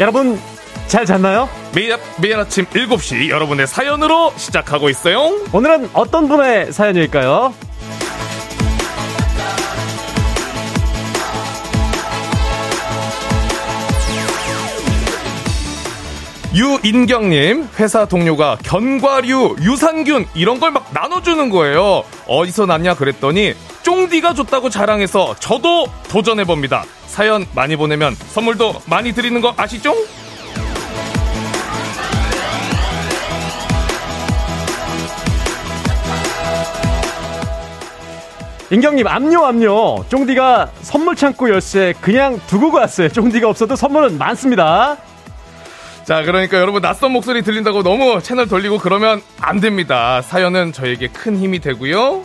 여러분 잘 잤나요? 매일, 매일 아침 7시 여러분의 사연으로 시작하고 있어요. 오늘은 어떤 분의 사연일까요? 유인경님, 회사 동료가 견과류, 유산균, 이런 걸 막 나눠주는 거예요. 어디서 났냐 그랬더니, 쫑디가 줬다고 자랑해서 저도 도전해봅니다. 사연 많이 보내면 선물도 많이 드리는 거 아시죠? 인경님 압류 압류 쫑디가 선물 창고 열쇠 그냥 두고 갔어요 쫑디가 없어도 선물은 많습니다 자, 그러니까 여러분 낯선 목소리 들린다고 너무 채널 돌리고 그러면 안 됩니다. 사연은 저에게 큰 힘이 되고요.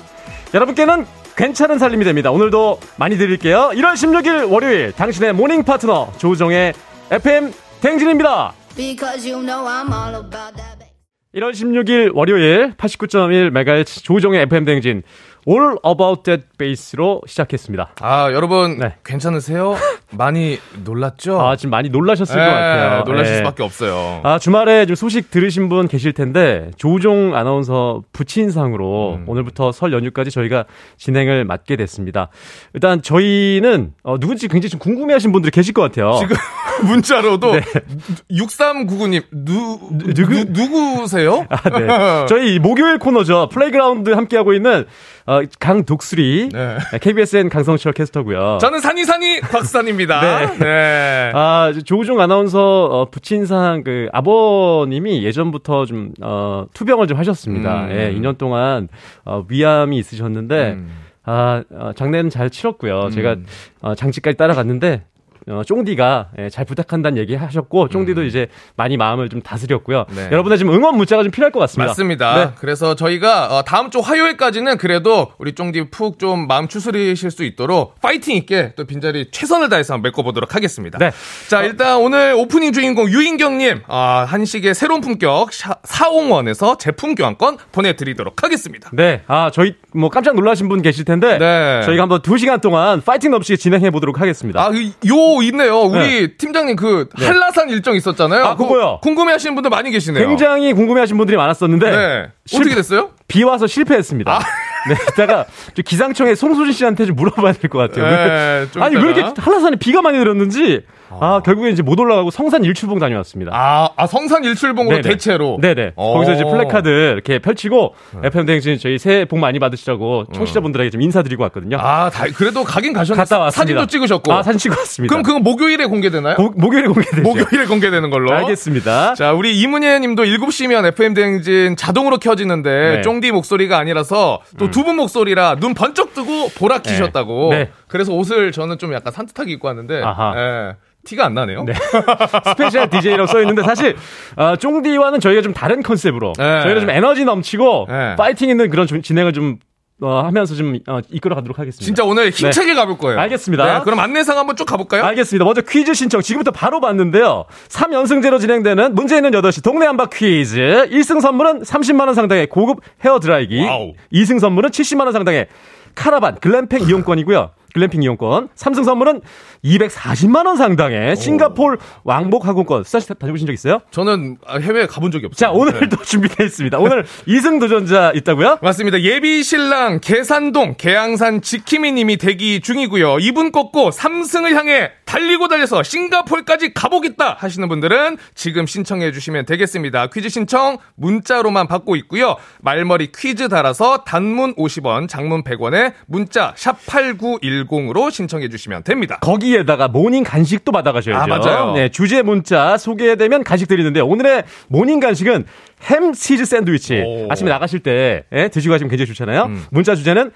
여러분께는 괜찮은 살림이 됩니다 오늘도 많이 드릴게요 1월 16일 월요일 당신의 morning 파트너 조우종의 FM 대행진입니다 Because you know I'm all about that. bass. 1월 16일 월요일 89.1MHz 조우종의 FM 대행진 All About That Bass로 시작했습니다 아, 여러분 네. 괜찮으세요? 많이 놀랐죠? 아 지금 많이 놀라셨을 네, 것 같아요 놀라실 예. 수밖에 없어요. 아, 주말에 좀 소식 들으신 분 계실 텐데, 조우종 아나운서 부친상으로 음. 오늘부터 설 연휴까지 저희가 진행을 맡게 됐습니다. 일단 저희는, 어, 누군지 굉장히 좀 궁금해 하신 분들이 계실 것 같아요. 지금 문자로도 네. 6399님 누, 누구? 누 누구세요? 아, 네. 저희 목요일 코너죠. playground 함께하고 있는, 어, 강독수리. 네. KBSN 강성철 캐스터고요 저는 산이산이 곽산입니다. 네. 네. 아, 조우종 아나운서 어, 부친상 그 아버님이 예전부터 좀 어, 투병을 좀 하셨습니다. 음. 예, 2년 동안 어, 위암이 있으셨는데 음. 아, 어, 장례는 잘 치렀고요. 음. 제가 어, 장치까지 따라갔는데 어, 쫑디가 예, 잘 부탁한다는 얘기 하셨고 쫑디도 이제 많이 마음을 좀 다스렸고요. 음. 네. 여러분의 지금 응원 문자가 좀 필요할 것 같습니다. 맞습니다. 네. 그래서 저희가 어, 다음 주 화요일까지는 그래도 우리 쫑디 푹 좀 마음 추스리실 수 있도록 파이팅 있게 또 빈자리 최선을 다해서 한번 메꿔보도록 하겠습니다. 네. 자, 일단 오늘 오프닝 주인공 유인경님, 아, 한식의 새로운 품격 샤- 사홍원에서 제품 교환권 보내드리도록 하겠습니다. 네. 아, 저희 뭐 깜짝 놀라신 분 계실 텐데 네. 저희가 한번 2시간 동안 파이팅 넘치게 진행해 보도록 하겠습니다. 아, 그, 요 있네요. 우리 팀장님 그 한라산 일정 있었잖아요. 아, 그거요? 궁금해 하시는 분들 많이 계시네요. 굉장히 궁금해하신 분들이 많았었는데 네. 실패- 어떻게 됐어요? 비 와서 실패했습니다. 아. 네, 이따가 저 기상청의 송소진 씨한테 좀 물어봐야 될 것 같아요. 네, 좀 아니 왜. 이렇게 한라산에 비가 많이 내렸는지 아, 결국에 이제 못 올라가고 성산 일출봉 다녀왔습니다. 아, 아 성산 일출봉으로 네네. 대체로. 네네. 어. 거기서 이제 플래카드 이렇게 펼치고 네. FM 대행진 저희 새해 복 많이 받으시라고 청취자분들에게 좀 인사드리고 왔거든요. 아, 다, 그래도 가긴 가셨네. 갔다 왔습니다. 사진도 찍으셨고. 아, 사진 찍고 왔습니다. 그럼 그건 목요일에 공개되나요? 고- 목요일에 공개되죠. 목요일에 공개되는 걸로. 알겠습니다. 자, 우리 이문예 님도 7시면 FM대행진 자동으로 켜지는데, 네. 음. 쫑디 목소리가 아니라서 또 두분 목소리라 눈 번쩍 뜨고 보라 키셨다고. 네. 그래서 옷을 저는 좀 약간 산뜻하게 입고 왔는데, 아하. 예, 티가 안 나네요. 네. special DJ라고 써 있는데 사실 어, 쫑디와는 저희가 좀 다른 컨셉으로 네. 저희는 좀 에너지 넘치고 네. 파이팅 있는 그런 좀 진행을 좀 어, 하면서 좀 어, 이끌어 가도록 하겠습니다. 진짜 오늘 힘차게 가볼 거예요. 네. 알겠습니다. 네, 그럼 안내사항 한번 쭉 가볼까요? 알겠습니다. 먼저 퀴즈 신청 지금부터 바로 받는데요. 3연승제로 진행되는 문제 있는 8시 동네 한바 퀴즈. 1승 선물은 30만 원 상당의 고급 헤어 드라이기. Wow. 2승 선물은 70만 원 상당의 카라반 글램핑 이용권이고요. 글램핑 이용권. 3승 선물은 240만 원 상당의 싱가폴 왕복 항공권. 사실 다녀보신 적 있어요? 저는 해외에 가본 적이 없어요. 자, 오늘도 준비되어 있습니다. 오늘 2승 도전자 있다고요? 맞습니다. 예비 신랑 계산동 계양산 지키미 님이 대기 중이고요. 이분 꺾고 3승을 향해 달리고 달려서 싱가폴까지 가보겠다 하시는 분들은 지금 신청해 주시면 되겠습니다. 퀴즈 신청 문자로만 받고 있고요. 말머리 퀴즈 달아서 단문 50원, 장문 100원에 문자 샵 8910으로 신청해 주시면 됩니다. 거기에다가 morning 간식도 받아가셔야죠. 아, 맞아요. 네, 주제 문자 소개되면 간식 드리는데 오늘의 morning 간식은 햄 치즈 샌드위치. 오. 아침에 나가실 때 예, 드시고 가시면 굉장히 좋잖아요. 음. 문자 주제는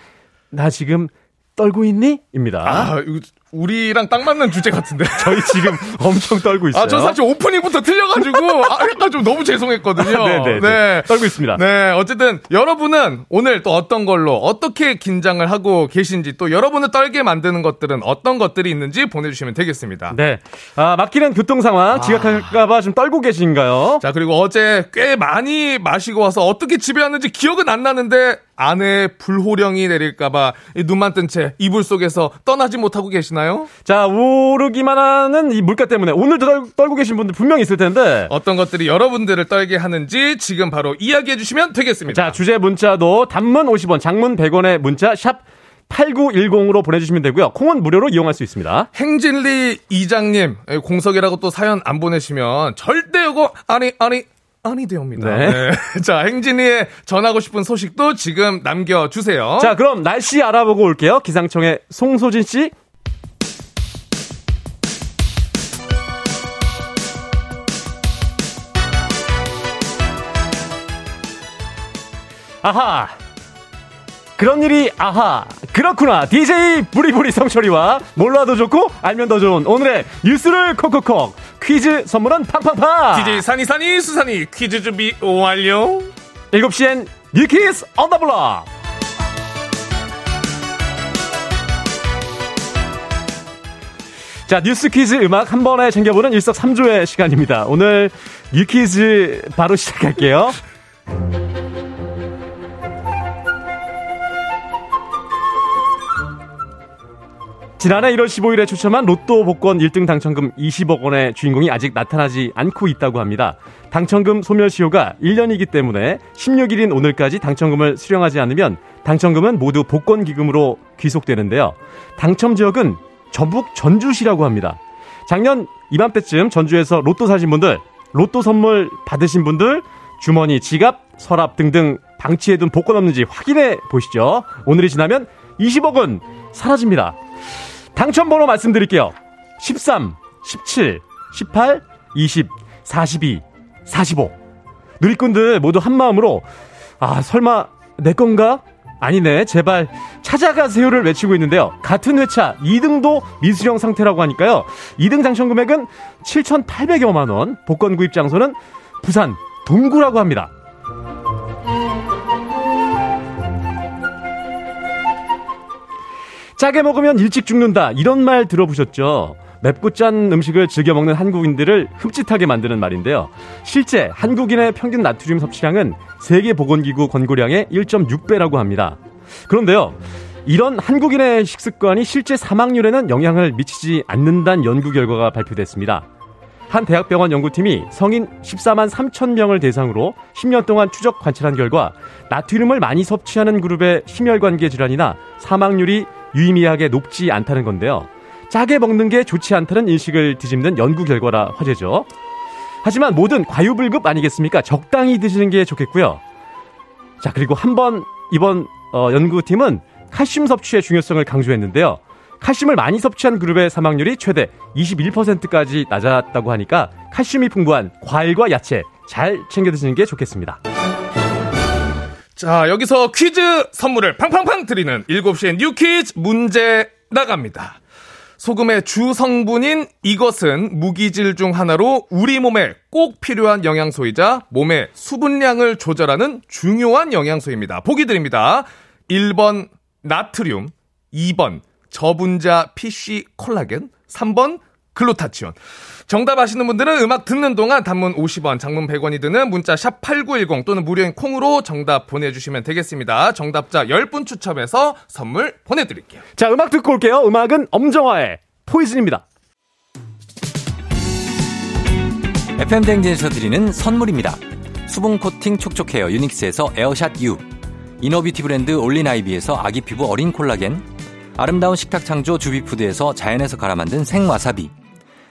나 지금 떨고 있니? 입니다. 아, 이거 우리랑 딱 맞는 주제 같은데. 저희 지금 엄청 떨고 있어요. 아, 저 사실 오프닝부터 틀려가지고, 아, 약간 좀 너무 죄송했거든요. 네네. 네. 떨고 있습니다. 네, 어쨌든 여러분은 오늘 또 어떤 걸로 어떻게 긴장을 하고 계신지 또 여러분을 떨게 만드는 것들은 어떤 것들이 있는지 보내주시면 되겠습니다. 네. 아, 막히는 교통 상황 지각할까봐 좀 떨고 계신가요? 자, 그리고 어제 꽤 많이 마시고 와서 어떻게 집에 왔는지 기억은 안 나는데 아내의 불호령이 내릴까봐 이 눈만 뜬 채 이불 속에서 떠나지 못하고 계시나요? 자, 오르기만 하는 이 물가 때문에 오늘도 떨, 떨고 계신 분들 분명히 있을 텐데. 어떤 것들이 여러분들을 떨게 하는지 지금 바로 이야기해 주시면 되겠습니다. 자, 주제 문자도 단문 50원, 장문 100원의 문자 샵 8910으로 보내주시면 되고요. 콩은 무료로 이용할 수 있습니다. 행진리 이장님 에, 공석이라고 또 사연 안 보내시면 절대 요거 아니 아니 아니 되옵니다. 네. 네. 자 행진리에 전하고 싶은 소식도 지금 남겨주세요. 자, 그럼 날씨 알아보고 올게요. 기상청의 송소진 씨. 아하. 그런 일이 아하 그렇구나. DJ 부리부리 성철이와 몰라도 좋고 알면 더 좋은 오늘의 뉴스를 콕콕콕 퀴즈 선물은 팡팡팡. DJ 산이산이 수산이 퀴즈 준비 완료. 7시엔 New Kids on the Block 자 뉴스 퀴즈 음악 한 번에 챙겨보는 일석삼조의 시간입니다. 오늘 뉴퀴즈 바로 시작할게요 지난해 1월 15일에 추첨한 로또 복권 1등 당첨금 20억 원의 주인공이 아직 나타나지 않고 있다고 합니다. 당첨금 소멸시효가 1년이기 때문에 16일인 오늘까지 당첨금을 수령하지 않으면 당첨금은 모두 복권 기금으로 귀속되는데요. 당첨 지역은 전북 전주시라고 합니다. 작년 이맘때쯤 전주에서 로또 사신 분들, 로또 선물 받으신 분들, 주머니, 지갑, 서랍 등등 방치해둔 복권 없는지 확인해 보시죠. 오늘이 지나면 20억은 사라집니다. 당첨번호 말씀드릴게요. 13, 17, 18, 20, 42, 45. 누리꾼들 모두 한 마음으로, 아, 설마 내 건가? 아니네, 제발 찾아가세요를 외치고 있는데요. 같은 회차 2등도 미수령 상태라고 하니까요. 2등 당첨 금액은 7,800여만 원, 복권 구입 장소는 부산 동구라고 합니다. 짜게 먹으면 일찍 죽는다. 이런 말 들어보셨죠? 맵고 짠 음식을 즐겨 먹는 한국인들을 흠칫하게 만드는 말인데요. 실제 한국인의 평균 나트륨 섭취량은 세계보건기구 권고량의 1.6배라고 합니다. 그런데요. 이런 한국인의 식습관이 실제 사망률에는 영향을 미치지 않는다는 연구 결과가 발표됐습니다. 한 대학병원 연구팀이 성인 14만 3천 명을 대상으로 10년 동안 추적 관찰한 결과 나트륨을 많이 섭취하는 그룹의 심혈관계 질환이나 사망률이 유의미하게 높지 않다는 건데요. 짜게 먹는 게 좋지 않다는 인식을 뒤집는 연구 결과라 화제죠. 하지만 모든 과유불급 아니겠습니까? 적당히 드시는 게 좋겠고요. 자, 그리고 한번 이번 어, 연구팀은 칼슘 섭취의 중요성을 강조했는데요. 칼슘을 많이 섭취한 그룹의 사망률이 최대 21%까지 낮았다고 하니까 칼슘이 풍부한 과일과 야채 잘 챙겨 드시는 게 좋겠습니다. 자, 여기서 퀴즈 선물을 팡팡팡 드리는 7시엔 new 퀴즈 문제 나갑니다. 소금의 주 성분인 이것은 무기질 중 하나로 우리 몸에 꼭 필요한 영양소이자 몸의 수분량을 조절하는 중요한 영양소입니다. 보기 드립니다. 1번 나트륨, 2번 저분자 PC 콜라겐, 3번 글루타치온. 정답 아시는 분들은 음악 듣는 동안 단문 50원, 장문 100원이 드는 문자 샵 8910 또는 무료인 콩으로 정답 보내주시면 되겠습니다. 정답자 10분 추첨해서 선물 보내드릴게요. 자, 음악 듣고 올게요. 음악은 엄정화의 포이즌입니다. FM 댕진에서 드리는 선물입니다. 수분 코팅 촉촉 헤어 유닉스에서 에어샷 U, 이너뷰티 브랜드 올린아이비에서 아기 피부 어린 콜라겐, 아름다운 식탁 창조 주비푸드에서 자연에서 갈아 만든 생와사비,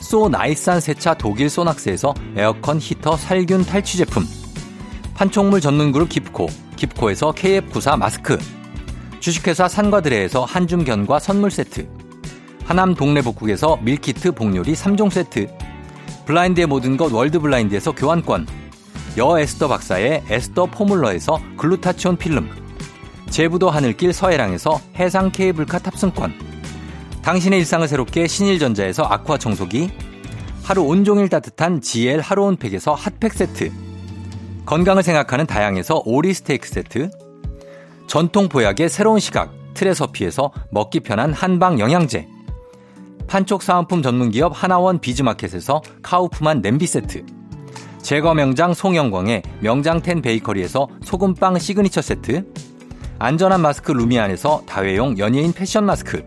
소 나이산 세차 독일 소낙스에서 에어컨 히터 살균 탈취 제품, 판촉물 전문 그룹 깁코, 깁코에서 KF94 마스크, 주식회사 산과드레에서 한줌견과 선물 세트, 하남 동네 복국에서 밀키트 복요리 3종 세트, 블라인드의 모든 것 월드 블라인드에서 교환권, 여 에스더 박사의 에스더 포뮬러에서 글루타치온 필름, 제부도 하늘길 서해랑에서 해상 케이블카 탑승권, 당신의 일상을 새롭게 신일전자에서 아쿠아 청소기, 하루 온종일 따뜻한 GL 하루 온팩에서 핫팩 세트. 건강을 생각하는 다향에서 오리 스테이크 세트. 전통 보약의 새로운 시각 트레서피에서 먹기 편한 한방 영양제. 판촉 사은품 전문기업 하나원 비즈마켓에서 카우프만 냄비 세트. 제과 명장 송영광의 명장텐 베이커리에서 소금빵 시그니처 세트. 안전한 마스크 루미안에서 다회용 연예인 패션 마스크.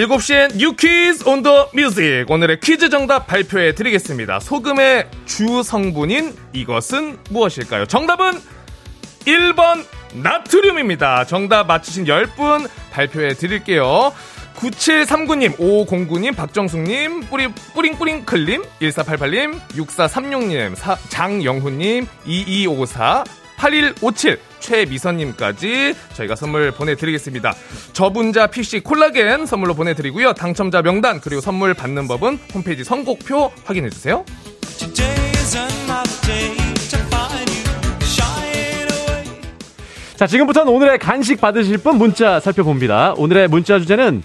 일곱 시엔 new quiz on the music 오늘의 퀴즈 정답 발표해 드리겠습니다. 소금의 주 성분인 이것은 무엇일까요? 정답은 1번 나트륨입니다. 정답 맞히신 10분 발표해 드릴게요. 9739님, 5509님, 박정숙님, 뿌리, 뿌링뿌링클님, 1488님, 6436님, 사, 장영훈님, 2254, 8157, 최미선님까지 저희가 선물 보내드리겠습니다. 저분자 PC 콜라겐 선물로 보내드리고요. 당첨자 명단 그리고 선물 받는 법은 홈페이지 선곡표 확인해주세요. 자, 지금부터는 오늘의 간식 받으실 분 문자 살펴봅니다. 오늘의 문자 주제는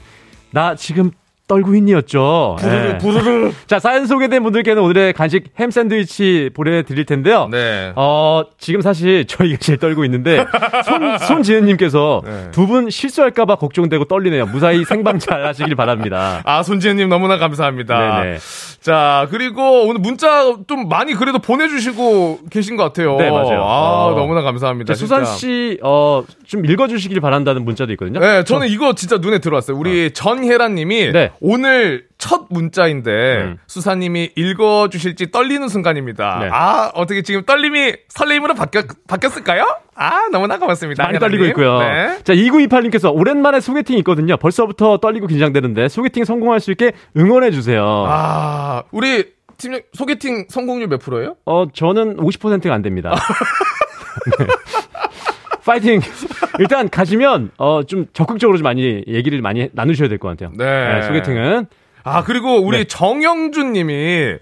나 지금 떨고 있니였죠. 예. 부르르. 자, 사연 소개된 분들께는 오늘의 간식 햄 샌드위치 보내드릴 텐데요. 네. 어, 지금 사실 저희가 제일 떨고 있는데, 손, 손지은님께서 네. 두분 실수할까봐 걱정되고 떨리네요. 무사히 생방 잘 하시길 바랍니다. 아, 손지혜님 너무나 감사합니다. 네네. 자, 그리고 오늘 문자 좀 많이 그래도 보내주시고 계신 것 같아요. 네, 맞아요. 아, 어. 너무나 감사합니다. 자, 수산 진짜. 씨, 어, 좀 읽어주시길 바란다는 문자도 있거든요. 네, 저는 이거 진짜 눈에 들어왔어요. 우리 전혜란 님이 네. 오늘 첫 문자인데 음. 수사님이 읽어주실지 떨리는 순간입니다. 네. 아, 어떻게 지금 떨림이 설레임으로 바뀌, 바뀌었을까요? 아, 너무나 고맙습니다. 많이. 떨리고 있고요. 네. 자, 2928님께서 오랜만에 소개팅 있거든요. 벌써부터 떨리고 긴장되는데 소개팅 성공할 수 있게 응원해 주세요. 아, 우리 팀 소개팅 성공률 몇 프로예요? 어, 저는 50%가 안 됩니다. 네. 파이팅! 일단 가시면, 어, 좀 적극적으로 좀 많이 얘기를 많이 나누셔야 될 것 같아요. 네. 소개팅은. 아, 그리고 우리 네. 정영준 님이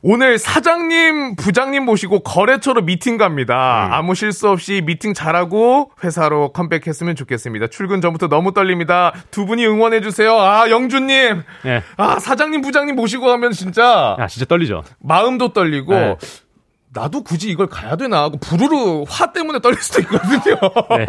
오늘 사장님, 부장님 모시고 거래처로 미팅 갑니다. 음. 아무 실수 없이 미팅 잘하고 회사로 컴백했으면 좋겠습니다. 출근 전부터 너무 떨립니다. 두 분이 응원해주세요. 아, 영준님. 네. 아, 사장님, 부장님 모시고 가면 진짜 아, 진짜 떨리죠. 마음도 떨리고 네. 나도 굳이 이걸 가야 되나 하고 부르르 화 때문에 떨릴 수도 있거든요. 네.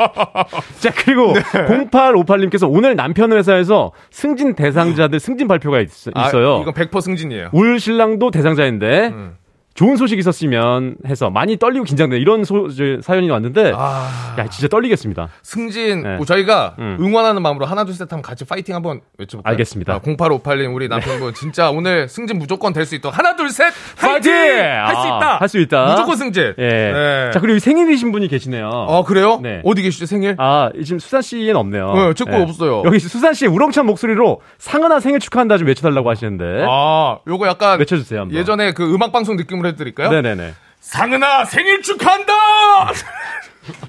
자, 그리고 0858님께서 오늘 남편 회사에서 승진 대상자들 승진 발표가 있, 아, 어요 이건 100% 승진이에요. 울 신랑도 대상자인데, 음. 좋은 소식 있었으면 해서 많이 떨리고 긴장돼. 이런 소, 저, 사연이 왔는데, 아, 야, 진짜 떨리겠습니다. 승진 네. 뭐 저희가 음. 응원하는 마음으로 하나 둘 셋 하면 같이 파이팅 한번 외쳐볼까요? 알겠습니다. 네. 아, 0858님 우리 남편분 진짜 오늘 승진 무조건 될 수 있도록 하나 둘 셋 파이팅! 파이팅! 할수 아, 있다. 할수 있다. 무조건 승진. 예. 네. 자, 그리고 생일이신 분이 계시네요. 어 그래요? 네. 어디 계시죠 생일? 아, 지금 수산 씨는 없네요. 네, 제거 없어요. 여기 수산 씨의 우렁찬 목소리로 상은아 생일 축하한다 좀 외쳐달라고 하시는데. 아 요거 약간 외쳐주세요, 한번. 예전에 그 음악 방송 느낌 으로 해드릴까요? 네네네. 상은아 생일 축하한다.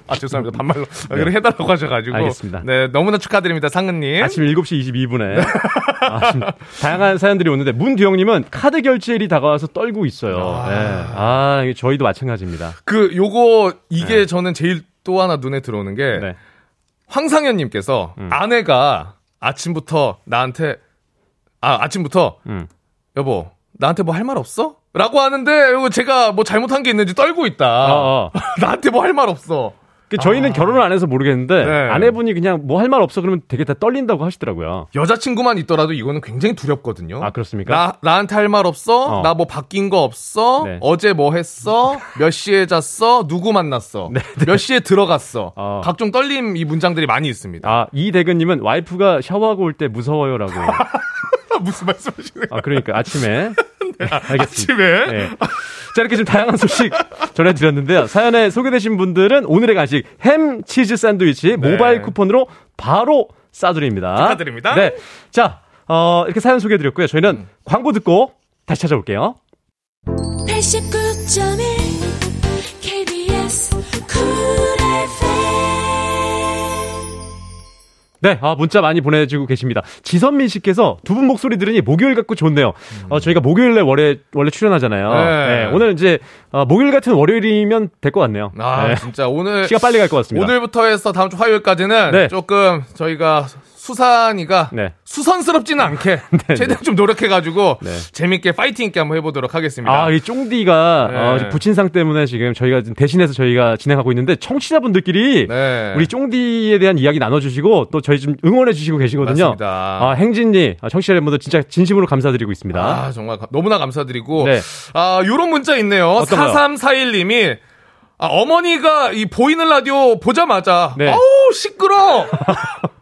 아 죄송합니다 반말로 아, 이렇게 해달라고 하셔가지고 네. 알겠습니다. 네 너무나 축하드립니다 상은님. 아침 7시 22분에. 아, 다양한 사연들이 오는데, 문두영님은 카드 결제일이 다가와서 떨고 있어요. 아, 아 이게 저희도 마찬가지입니다. 그 요거 이게 저는 제일 또 하나 눈에 들어오는 게 네. 황상현님께서 음. 아내가 아침부터 나한테 아 아침부터 음. 여보 나한테 뭐 할 말 없어? 라고 하는데 제가 뭐 잘못한 게 있는지 떨고 있다. 어, 어. 나한테 뭐 할 말 없어. 그 저희는 결혼을 안 해서 모르겠는데, 아. 네. 아내분이 그냥 뭐 할 말 없어 그러면 되게 다 떨린다고 하시더라고요. 여자친구만 있더라도 이거는 굉장히 두렵거든요. 아, 그렇습니까? 나 나한테 할 말 없어? 어. 나뭐 바뀐 거 없어? 네. 어제 뭐 했어? 몇 시에 잤어? 누구 만났어? 몇 시에 들어갔어? 어. 각종 떨림 이 문장들이 많이 있습니다. 아, 이대근님은 와이프가 샤워하고 올 때 무서워요라고. 무슨 말씀하시는 아, 그러니까 아침에. 네, 알겠습니다. 아침에? 네. 자, 이렇게 좀 다양한 소식 전해드렸는데요. 사연에 소개되신 분들은 오늘의 간식 햄 치즈 샌드위치 모바일 쿠폰으로 바로 싸드립니다. 축하드립니다. 네. 자, 어, 이렇게 사연 소개해드렸고요. 저희는 광고 듣고 다시 찾아올게요. 89.1 네, 아, 문자 많이 보내주고 계십니다. 지선민 씨께서 두 분 목소리 들으니 목요일 같고 좋네요. 어, 저희가 목요일에 원래, 원래 출연하잖아요. 네. 네, 오늘 이제, 어, 목요일 같은 월요일이면 될 것 같네요. 아, 네. 진짜 오늘 시간 빨리 갈 것 같습니다. 오늘부터 해서 다음 주 화요일까지는 네. 조금 저희가 수산이가 네. 수선스럽지는 않게 네, 최대한 좀 노력해가지고 네. 재밌게 파이팅 있게 한번 해보도록 하겠습니다. 아, 이 쫑디가, 네. 어, 부친상 때문에 지금 저희가 대신해서 저희가 진행하고 있는데, 청취자분들끼리 네. 우리 쫑디에 대한 이야기 나눠주시고, 또 저희 좀 응원해주시고 계시거든요. 맞습니다. 아, 행진이, 아, 청취자 여러분들 진짜 진심으로 감사드리고 있습니다. 아, 정말 가- 너무나 감사드리고. 네. 아, 요런 문자 있네요. 어떤? 4341님이 아, 어머니가 이 보이는 라디오 보자마자 네. 아우 시끄러.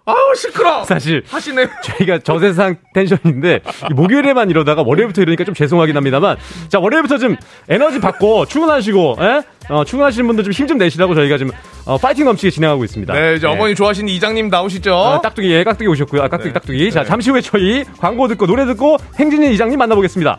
아우 시끄러. 사실 하시네요. 저희가 저 세상 텐션인데 이 목요일에만 이러다가 월요일부터 이러니까 좀 죄송하긴 합니다만 자 월요일부터 좀 에너지 받고 출근하시고 예? 어, 출근하시는 분들 좀 힘 좀 내시라고 저희가 지금 어, 파이팅 넘치게 진행하고 있습니다. 네, 이제 어머니 좋아하시는 이장님 나오시죠. 어, 깍두기 예 깍두기 오셨고요. 아, 깍두기 네. 깍두기. 자 네. 잠시 후에 저희 광고 듣고 노래 듣고 행진이 이장님 만나보겠습니다.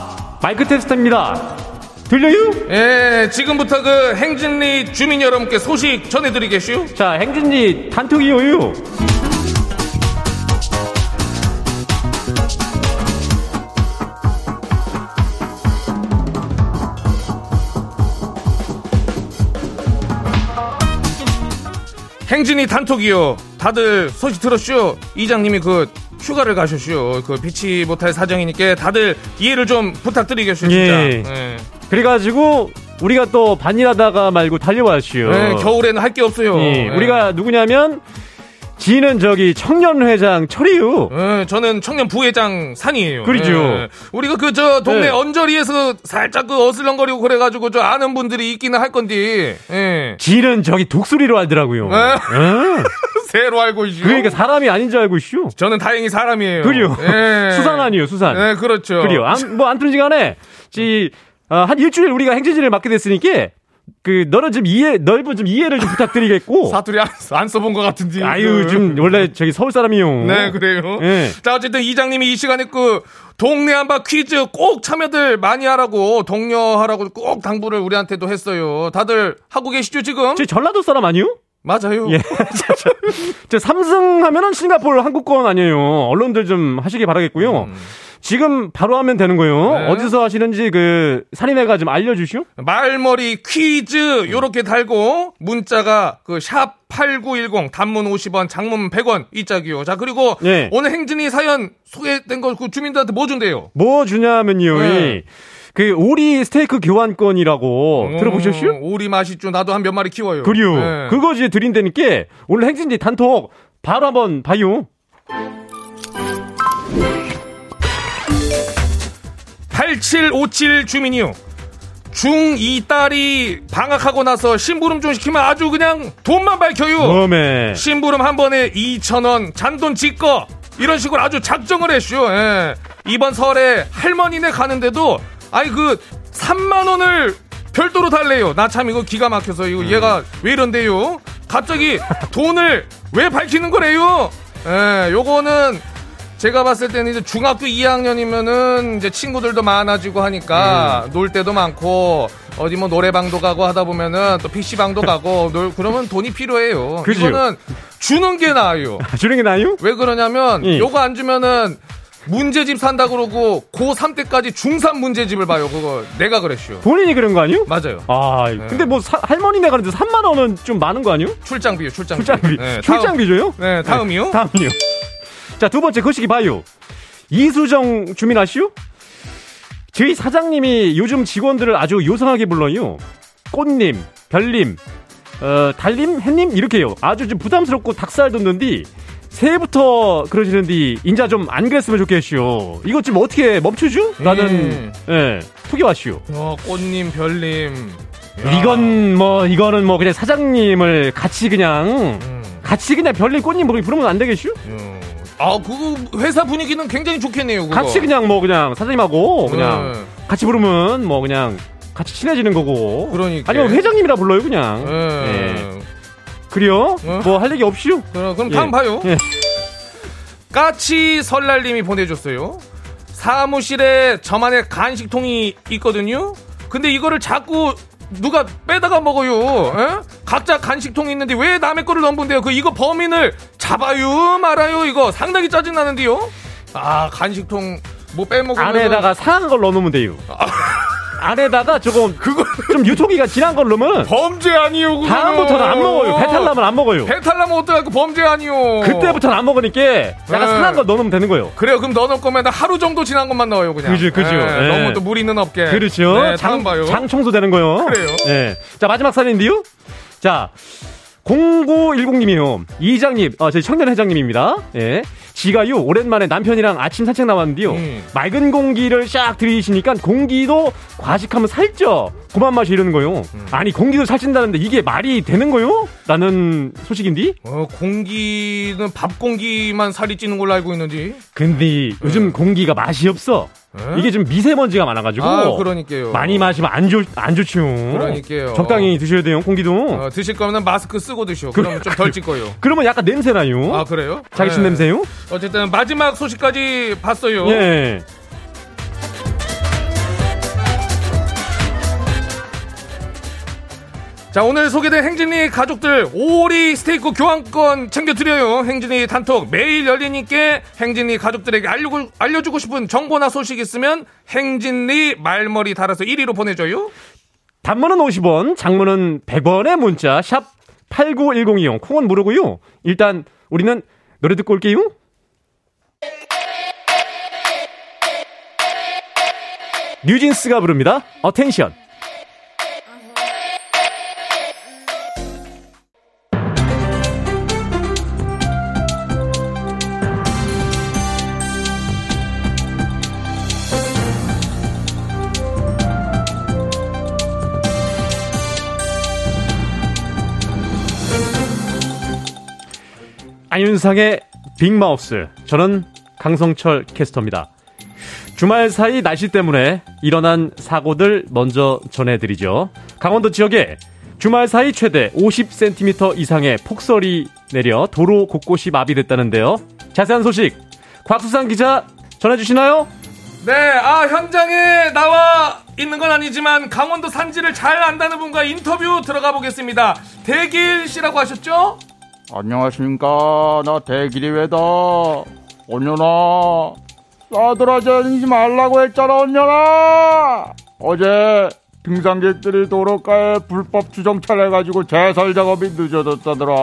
마이크 테스트입니다. 들려요? 예, 지금부터 그 행진리 주민 여러분께 소식 전해드리겠슈. 자 행진이 단톡이요요. 행진이 단톡이요. 다들 소식 들었슈? 이장님이 그 휴가를 가셨슈. 그 피치 못할 사정이니까 다들 이해를 좀 부탁드리겠슈, 진짜. 예. 예. 그래가지고 우리가 또 반일하다가 말고 달려왔슈. 예, 겨울에는 할 게 없어요. 예, 예. 우리가 누구냐면 지는 저기 청년회장 철이유. 예, 저는 청년 부회장 산이에요. 그러죠. 예. 우리가 그 저 동네 네. 언저리에서 살짝 그 어슬렁거리고 그래가지고 저 아는 분들이 있기는 할 건데. 예. 지는 저기 독수리로 알더라고요. 네. 예. 새로 알고 있슈. 그러니까 사람이 아닌 줄 알고 있슈. 저는 다행히 사람이에요. 그래요. 예. 수산 아니에요, 수산. 네, 그렇죠. 그래요. 안, 뭐, 안튼 간에, 지, 어, 한 일주일 우리가 행진지를 맡게 됐으니까, 그, 너는 좀 이해, 넓은 좀 이해를 좀 부탁드리겠고. 사투리 안, 안 써본 것 같은데. 아유, 좀, 원래 저기 서울 사람이요. 네, 그래요. 예. 자, 어쨌든 이장님이 이 시간에 그 동네 한바 퀴즈 꼭 참여들 많이 하라고 독려하라고 꼭 당부를 우리한테도 했어요. 다들 하고 계시죠, 지금? 저 전라도 사람 아니요? 맞아요. 예. 저, 저, 저 삼성 하면은 싱가포르 한국권 아니에요. 언론들 좀 하시길 바라겠고요. 지금 바로 하면 되는 거예요. 음. 네. 어디서 하시는지 그 살인애가 좀 알려주시오. 말머리 퀴즈 요렇게 달고 문자가 그 샵 8910 단문 50원 장문 100원 이 짝이요. 자, 그리고 예. 오늘 행진이 사연 소개된 거 그 주민들한테 뭐 준대요? 뭐 주냐면요. 네. 이, 그 오리 스테이크 교환권이라고 들어보셨슈? 음, 오리 맛있죠. 나도 한 몇 마리 키워요. 그리요. 네. 그거 이제 드린다니까 오늘 행진지 단톡 바로 한번 봐요. 8757 주민이요. 중2 딸이 방학하고 나서 심부름 좀 시키면 아주 그냥 돈만 밝혀요. 어메. 심부름 한 번에 2,000원, 잔돈 지꺼. 이런 식으로 아주 작정을 했쇼. 예. 이번 설에 할머니네 가는데도, 아이, 그, 3만 원을 별도로 달래요. 나 참 이거 기가 막혀서, 이거 얘가 왜 이런데요? 갑자기 돈을 왜 밝히는 거래요? 예, 요거는 제가 봤을 때는 이제 중학교 2학년이면은 이제 친구들도 많아지고 하니까 음. 놀 때도 많고 어디 뭐 노래방도 가고 하다 보면은 또 PC방도 가고 놀 그러면 돈이 필요해요. 그죠. 이거는 주는 게 나아요. 주는 게 나요? 왜 그러냐면 예. 요거 안 주면은 문제집 산다 그러고 고3 때까지 중3 문제집을 봐요. 그거 내가 그랬슈. 본인이 그런 거 아니요? 맞아요. 아, 근데 뭐 사- 할머니네 가는데 3만 원은 좀 많은 거 아니요? 출장비요, 출장비. 출장비. 네, 출장비죠요? 네, 다음이요. 다음이요. 자, 두 번째 거시기 봐요. 이수정 주민 아시오? 저희 사장님이 요즘 직원들을 아주 요상하게 불러요. 꽃님, 별님, 어, 달님, 햇님 이렇게 해요. 아주 좀 부담스럽고 닭살 돋는디 새해부터 그러시는데 인자 좀 안 그랬으면 좋겠슈. 이것 좀 어떻게 멈추죠? 라는 음. 예 투기 왔슈. 어, 꽃님, 별님. 야. 이건 뭐 이거는 뭐 그냥 사장님을 같이 그냥 음. 같이 그냥 별님 꽃님 뭐 부르면 안 되겠슈? 음. 아, 그 회사 분위기는 굉장히 좋겠네요. 그거. 같이 그냥 뭐 그냥 사장님하고 그냥 네. 같이 부르면 뭐 그냥 같이 친해지는 거고. 그러니까. 아니면 회장님이라 불러요 그냥. 예. 예. 그래요? 어? 뭐할 얘기 없슈? 그럼, 그럼 예. 다음 봐요. 예. 까치 설날님이 보내줬어요. 사무실에 저만의 간식통이 있거든요. 근데 이거를 자꾸 누가 빼다가 먹어요. 에? 각자 간식통이 있는데 왜 남의 거를 넘본대요? 그 이거 범인을 잡아요 말아요 이거 상당히 짜증 나는데요. 아 간식통 뭐 빼먹으면 안에다가 상한 걸 넣어놓으면 돼요. 안에다가 조금 그거 좀 유통기가 지난 걸 넣으면 범죄 아니요. 다음부터는 안 먹어요. 배탈 나면 안 먹어요. 배탈 나면 어떡하고 범죄 아니요. 그때부터는 안 먹으니까 약간 네. 상한 걸 넣어놓으면 되는 거예요. 그래요. 그럼 넣어놓을 거면 하루 정도 지난 것만 넣어요, 그냥. 그죠, 그죠. 예, 예. 너무 또 무리는 없게. 그렇죠. 네, 장, 봐요. 장 청소 되는 거요. 그래요. 예. 자, 마지막 사연인데요. 자, 0910님이요. 이장님, 어, 저희 청년 회장님입니다. 예. 지가요, 오랜만에 남편이랑 아침 산책 나왔는데요. 음. 맑은 공기를 싹 들이쉬니까 공기도 과식하면 살쪄. 그만 맛이 이러는 거요. 음. 아니, 공기도 살찐다는데 이게 말이 되는 거요? 라는 소식인데? 어, 공기는 밥 공기만 살이 찌는 걸로 알고 있는지. 근데 요즘 공기가 맛이 없어. 예? 이게 좀 미세먼지가 많아가지고. 아, 그러니까요. 많이 마시면 안, 좋, 안 좋죠. 그러니까요. 적당히 드셔야 돼요, 공기도. 어, 드실 거면 마스크 쓰고 드시오. 그러면 좀덜 찔 거요. 그러면 약간 냄새나요. 아, 그래요? 자기 친 네. 냄새요? 어쨌든 마지막 소식까지 봤어요. 예. 자, 오늘 소개된 행진이 가족들 오리 스테이크 교환권 챙겨드려요. 행진이 단톡 매일 열리니께 행진이 가족들에게 알려고, 알려주고 싶은 정보나 소식 있으면 행진리 말머리 달아서 1위로 보내줘요. 단문은 50원, 장문은 100원의 문자, 샵 8910이용. 콩은 무르고요. 일단, 우리는 노래 듣고 올게요. 뉴진스가 부릅니다. Attention. 안윤상의 빅마우스. 저는 강성철 캐스터입니다. 주말 사이 날씨 때문에 일어난 사고들 먼저 전해드리죠. 강원도 지역에 주말 사이 최대 50cm 이상의 폭설이 내려 도로 곳곳이 마비됐다는데요. 자세한 소식 곽수상 기자 전해주시나요? 네, 아, 현장에 나와 있는 건 아니지만 강원도 산지를 잘 안다는 분과 인터뷰 들어가 보겠습니다. 대길 씨라고 하셨죠? 안녕하십니까. 나 왜다. 언년아. 싸돌아다니지 말라고 했잖아, 언년아. 어제 등산객들이 도로가에 불법 주정차를 해가지고 제설 작업이 늦어졌다더라.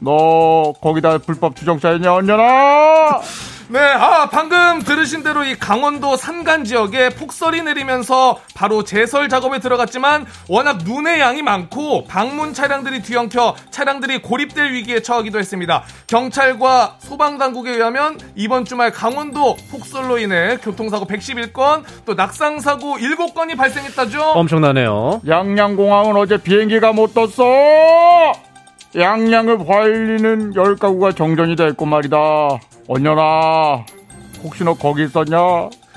너 거기다 불법 주정차했냐, 언년아? 네, 아, 방금 들으신 대로 이 강원도 산간 지역에 폭설이 내리면서 바로 제설 작업에 들어갔지만 워낙 눈의 양이 많고 방문 차량들이 뒤엉켜 차량들이 고립될 위기에 처하기도 했습니다. 경찰과 소방당국에 의하면 이번 주말 강원도 폭설로 인해 교통사고 111건, 또 낙상사고 7건이 발생했다죠? 엄청나네요. 양양공항은 어제 비행기가 못 떴어. 양양을 관리는 열 가구가 정전이 됐고 말이다. 언년아, 혹시 너 거기 있었냐?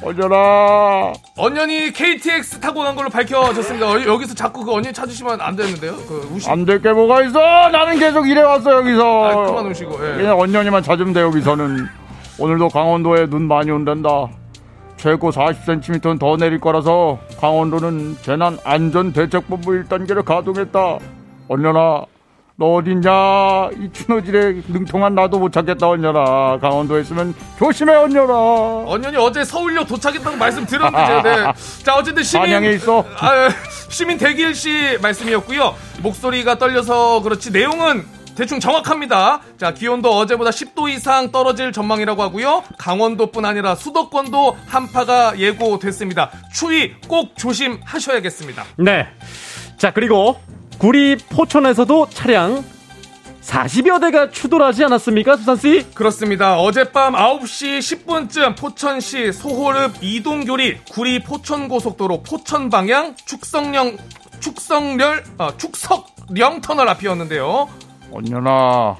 언년아. 언년이 KTX 타고 간 걸로 밝혀졌습니다. 어, 여기서 자꾸 그 언년 찾으시면 안 되는데요? 그 우시 안될 게 뭐가 있어? 나는 계속 일해 왔어, 여기서. 아, 그만 오시고, 예. 그냥 언년이만 찾으면 돼, 여기서는. 오늘도 강원도에 눈 많이 온단다. 최고 40cm는 더 내릴 거라서 강원도는 재난 안전 대책본부 1단계를 가동했다. 언년아, 너 어딨냐? 이 추노질에 능통한 나도 못 찾겠다, 언년아. 강원도에 있으면 조심해, 언년아. 언년이 어제 서울역 도착했다고 말씀 드렸는데, 제가, 네. 자, 어쨌든 시민. 반향에 있어. 아, 시민 대길 씨 말씀이었고요. 목소리가 떨려서 그렇지, 내용은 대충 정확합니다. 자, 기온도 어제보다 10도 이상 떨어질 전망이라고 하고요. 강원도뿐 아니라 수도권도 한파가 예고됐습니다. 추위 꼭 조심하셔야겠습니다. 네. 자, 그리고 구리 포천에서도 차량 40여 대가 추돌하지 않았습니까, 수산씨? 그렇습니다. 어젯밤 9시 10분쯤 포천시 소호읍 이동교리 구리 포천고속도로 포천 방향 축성령 축성렬 아, 축석령 터널 앞이었는데요. 언년아,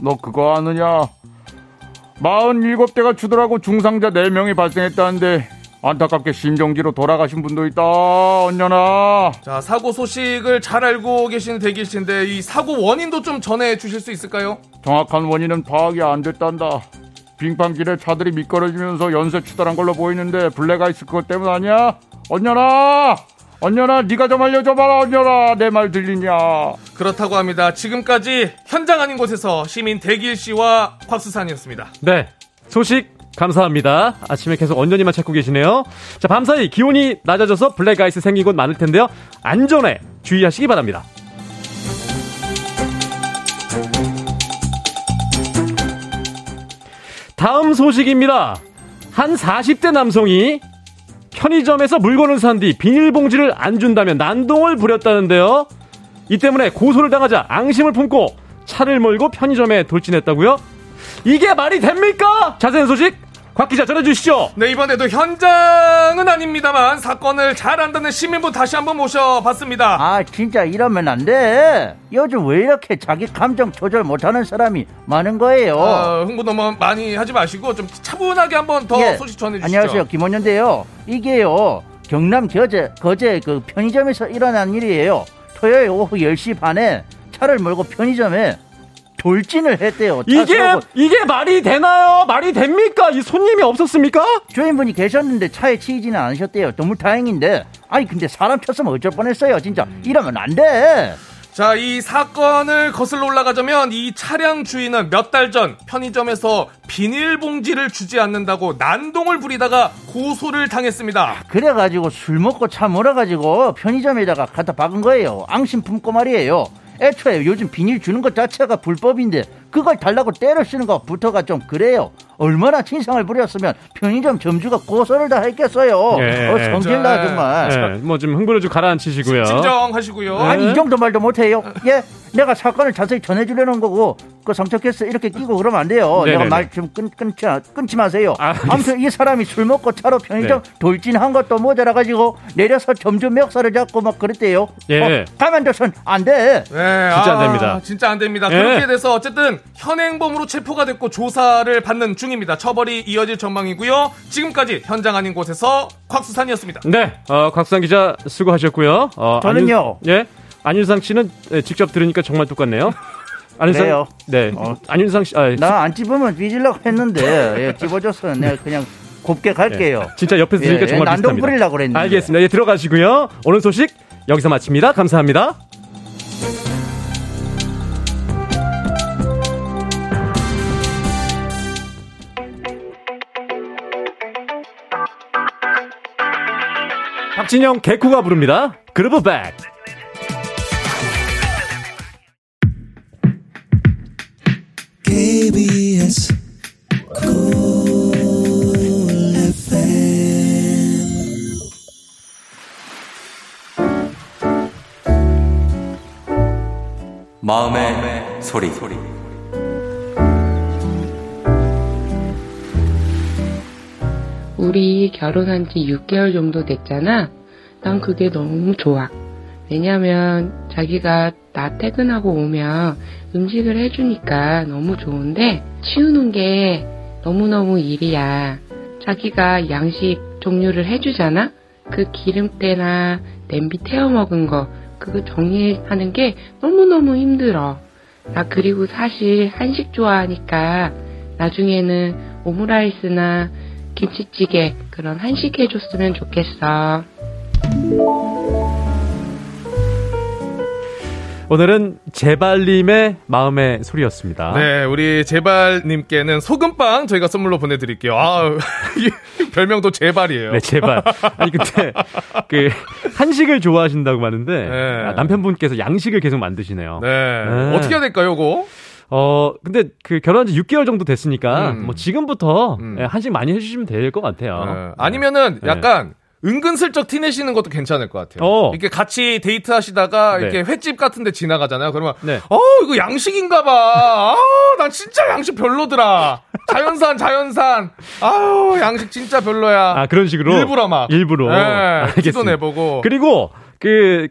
너 그거 아느냐? 47대가 추돌하고 중상자 4명이 발생했다는데 안타깝게 심정지로 돌아가신 분도 있다, 언년아. 자 사고 소식을 잘 알고 계신 대길 씨인데 이 사고 원인도 좀 전해 주실 수 있을까요? 정확한 원인은 파악이 안 됐단다. 빙판길에 차들이 미끄러지면서 연쇄 추돌한 걸로 보이는데 블랙가 있을 것 때문 아니야? 언년아! 언년아, 네가 좀 알려줘봐라, 언년아. 내 말 들리냐? 그렇다고 합니다. 지금까지 현장 아닌 곳에서 시민 대길 씨와 곽수산이었습니다. 네. 소식 감사합니다. 아침에 계속 언년이만 찾고 계시네요. 자, 밤사이 기온이 낮아져서 블랙 아이스 생긴 곳 많을 텐데요. 안전에 주의하시기 바랍니다. 다음 소식입니다. 한 40대 남성이 편의점에서 물건을 산 뒤 비닐봉지를 안 준다며 난동을 부렸다는데요. 이 때문에 고소를 당하자 앙심을 품고 차를 몰고 편의점에 돌진했다고요? 이게 말이 됩니까? 자세한 소식 곽 기자 전해주시죠. 네, 이번에도 현장은 아닙니다만 사건을 잘 안다는 시민분 다시 한번 모셔봤습니다. 아 진짜 이러면 안 돼. 요즘 왜 이렇게 자기 감정 조절 못하는 사람이 많은 거예요. 어, 흥분 너무 많이 하지 마시고 좀 차분하게 한번 더 예, 소식 전해주시죠. 안녕하세요 김원현인데요. 이게요 경남 거제 거제 그 편의점에서 일어난 일이에요. 토요일 오후 10시 반에 차를 몰고 편의점에 돌진을 했대요. 차 이게 세우고 이게 말이 되나요? 말이 됩니까? 이 손님이 없었습니까? 주인분이 계셨는데 차에 치이지는 않으셨대요. 너무 다행인데. 아니 근데 사람 쳤으면 어쩔 뻔했어요. 진짜 이러면 안 돼. 자, 이 사건을 거슬러 올라가자면 이 차량 주인은 몇 달 전 편의점에서 비닐봉지를 주지 않는다고 난동을 부리다가 고소를 당했습니다. 그래가지고 술 먹고 차 몰아가지고 편의점에다가 갖다 박은 거예요. 앙심 품고 말이에요. 애초에 요즘 비닐 주는 것 자체가 불법인데 그걸 달라고 때려 쓰는 것부터가 좀 그래요. 얼마나 진상을 부렸으면 편의점 점주가 고소를 다 했겠어요. 예, 어, 예. 성질나 자, 정말. 네, 뭐좀 흥분을 좀 가라앉히시고요. 진정하시고요. 아니 네. 이 정도 말도 못해요. 예, 내가 사건을 자세히 전해주려는 거고 그 상처캐스 이렇게 끼고 그러면 안 돼요. 네네네. 내가 말 좀 끊지 끊지 마세요. 아, 알겠습니다. 아무튼 이 사람이 술 먹고 차로 편의점 네. 돌진한 것도 모자라 가지고 내려서 점점 멱살을 잡고 막 그랬대요. 예. 어, 가만둬선 안 돼. 네, 진짜 아, 안 됩니다. 진짜 안 됩니다. 예. 그렇게 돼서 어쨌든 현행범으로 체포가 됐고 조사를 받는 중입니다. 처벌이 이어질 전망이고요. 지금까지 현장 아닌 곳에서 곽수산이었습니다. 네, 어, 곽수산 기자 수고하셨고요. 어, 저는요. 안윤- 예, 안윤상 씨는 예, 직접 들으니까 정말 똑같네요. 안윤상, 그래요. 네, 어. 안윤상 씨, 아, 나안 찝으면 삐질라고 했는데 예, 찝어줘서 내가 그냥 곱게 갈게요. 진짜 옆에서 들으니까 예, 정말 난동 비슷합니다. 부리려고 그랬는데. 알겠습니다. 예, 들어가시고요. 오늘 소식 여기서 마칩니다. 감사합니다. 박진영 개코가 부릅니다. 그루브 백. KBS Cool FM 마음의 소리. 우리 결혼한 지 6개월 정도 됐잖아. 난 그게 너무 좋아. 왜냐면 자기가 나 퇴근하고 오면 음식을 해주니까 너무 좋은데 치우는 게 너무너무 일이야. 자기가 양식 종류를 해주잖아? 그 기름때나 냄비 태워 먹은 거 그거 정리하는 게 너무너무 힘들어. 나 그리고 사실 한식 좋아하니까 나중에는 오므라이스나 김치찌개 그런 한식 해줬으면 좋겠어. 오늘은 제발님의 마음의 소리였습니다. 네, 우리 제발님께는 소금빵 저희가 선물로 보내드릴게요. 아, 이 별명도 제발이에요. 네, 제발. 아니, 근데, 그, 한식을 좋아하신다고 하는데, 네. 아, 남편분께서 양식을 계속 만드시네요. 네. 네. 어떻게 해야 될까요, 이거? 어, 근데 그 결혼한 지 6개월 정도 됐으니까, 음. 뭐 지금부터 음. 예, 한식 많이 해주시면 될 것 같아요. 네. 아니면은 네. 약간 은근슬쩍 티내시는 것도 괜찮을 것 같아요. 어. 이렇게 같이 데이트 하시다가 네. 이렇게 횟집 같은 데 지나가잖아요. 그러면 네. 어, 이거 양식인가 봐. 아, 난 진짜 양식 별로더라. 자연산, 자연산. 아유, 양식 진짜 별로야. 아, 그런 식으로. 일부러 막. 일부러. 네, 알겠습니다. 티도 내보고. 그리고 그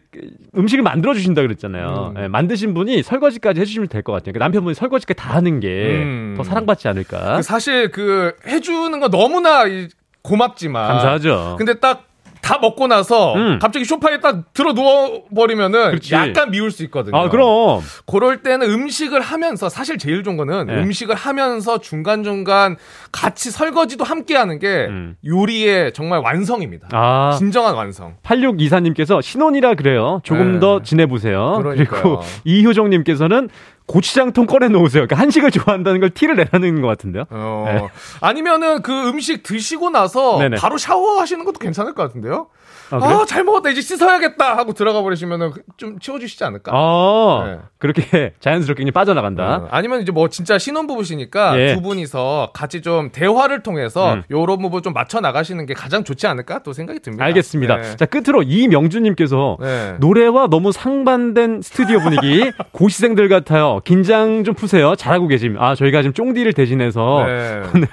음식을 만들어 주신다 그랬잖아요. 음. 예, 만드신 분이 설거지까지 해주시면 될 것 같아요. 그 남편분이 설거지까지 다 하는 게 음. 더 사랑받지 않을까. 그 사실 그 해주는 거 너무나 이- 고맙지만. 감사하죠. 근데 딱 다 먹고 나서 음. 갑자기 소파에 딱 들어 누워 버리면은. 약간 미울 수 있거든요. 아, 그럼. 그럴 때는 음식을 하면서 사실 제일 좋은 거는 네. 음식을 하면서 중간중간 같이 설거지도 함께 하는 게 음. 요리의 정말 완성입니다. 아. 진정한 완성. 8624님께서 신혼이라 그래요. 조금 네. 더 지내 보세요. 그러니까요. 그리고 이효정 님께서는 고추장통 꺼내 놓으세요. 그러니까 한식을 좋아한다는 걸 티를 내라는 것 같은데요. 어, 네. 아니면은 그 음식 드시고 나서 네네. 바로 샤워하시는 것도 괜찮을 것 같은데요. 아, 아, 그래요? 잘 먹었다. 이제 씻어야겠다 하고 들어가 버리시면은 좀 치워주시지 않을까? 아, 네. 그렇게 자연스럽게 그냥 빠져나간다. 어, 아니면 이제 뭐 진짜 신혼부부시니까 예. 두 분이서 같이 좀 대화를 통해서 음. 요런 부분 좀 맞춰 나가시는 게 가장 좋지 않을까 또 생각이 듭니다. 알겠습니다. 네. 자, 끝으로 이명주님께서 네. 노래와 너무 상반된 스튜디오 분위기 고시생들 같아요. 긴장 좀 푸세요. 잘하고 계심. 아, 저희가 지금 쫑디를 대신해서 네. 오늘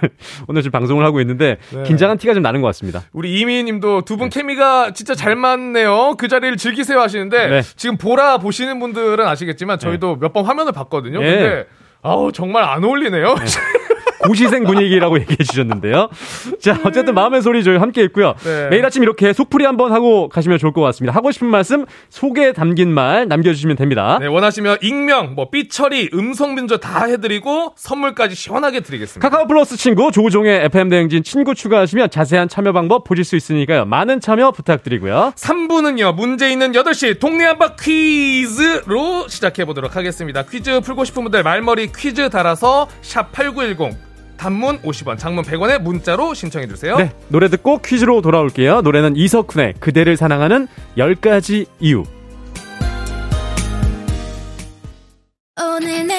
오늘 지금 방송을 하고 있는데 네. 긴장한 티가 좀 나는 것 같습니다. 우리 이미희 님도 두 분 케미가 진짜 잘 맞네요. 그 자리를 즐기세요 하시는데 네. 지금 보라 보시는 분들은 아시겠지만 저희도 몇 번 화면을 봤거든요. 예. 근데 아우 정말 안 어울리네요. 고시생 분위기라고 얘기해 주셨는데요. 자, 어쨌든 마음의 소리 저희 함께 했고요. 네. 매일 아침 이렇게 속풀이 한번 하고 가시면 좋을 것 같습니다. 하고 싶은 말씀, 속에 담긴 말 남겨주시면 됩니다. 네, 원하시면 익명, 뭐 삐처리, 음성 변조 다 해드리고 선물까지 시원하게 드리겠습니다. 카카오 플러스 친구 조우종의 FM 대행진 친구 추가하시면 자세한 참여 방법 보실 수 있으니까요. 많은 참여 부탁드리고요. 3부는요, 문제 있는 8시 동네 한바 퀴즈로 시작해 보도록 하겠습니다. 퀴즈 풀고 싶은 분들 말머리 퀴즈 달아서 샵 8910 단문 50원, 장문 100원에 문자로 신청해 주세요. 네, 노래 듣고 퀴즈로 돌아올게요. 노래는 이석훈의 그대를 사랑하는 10가지 이유. 오늘 내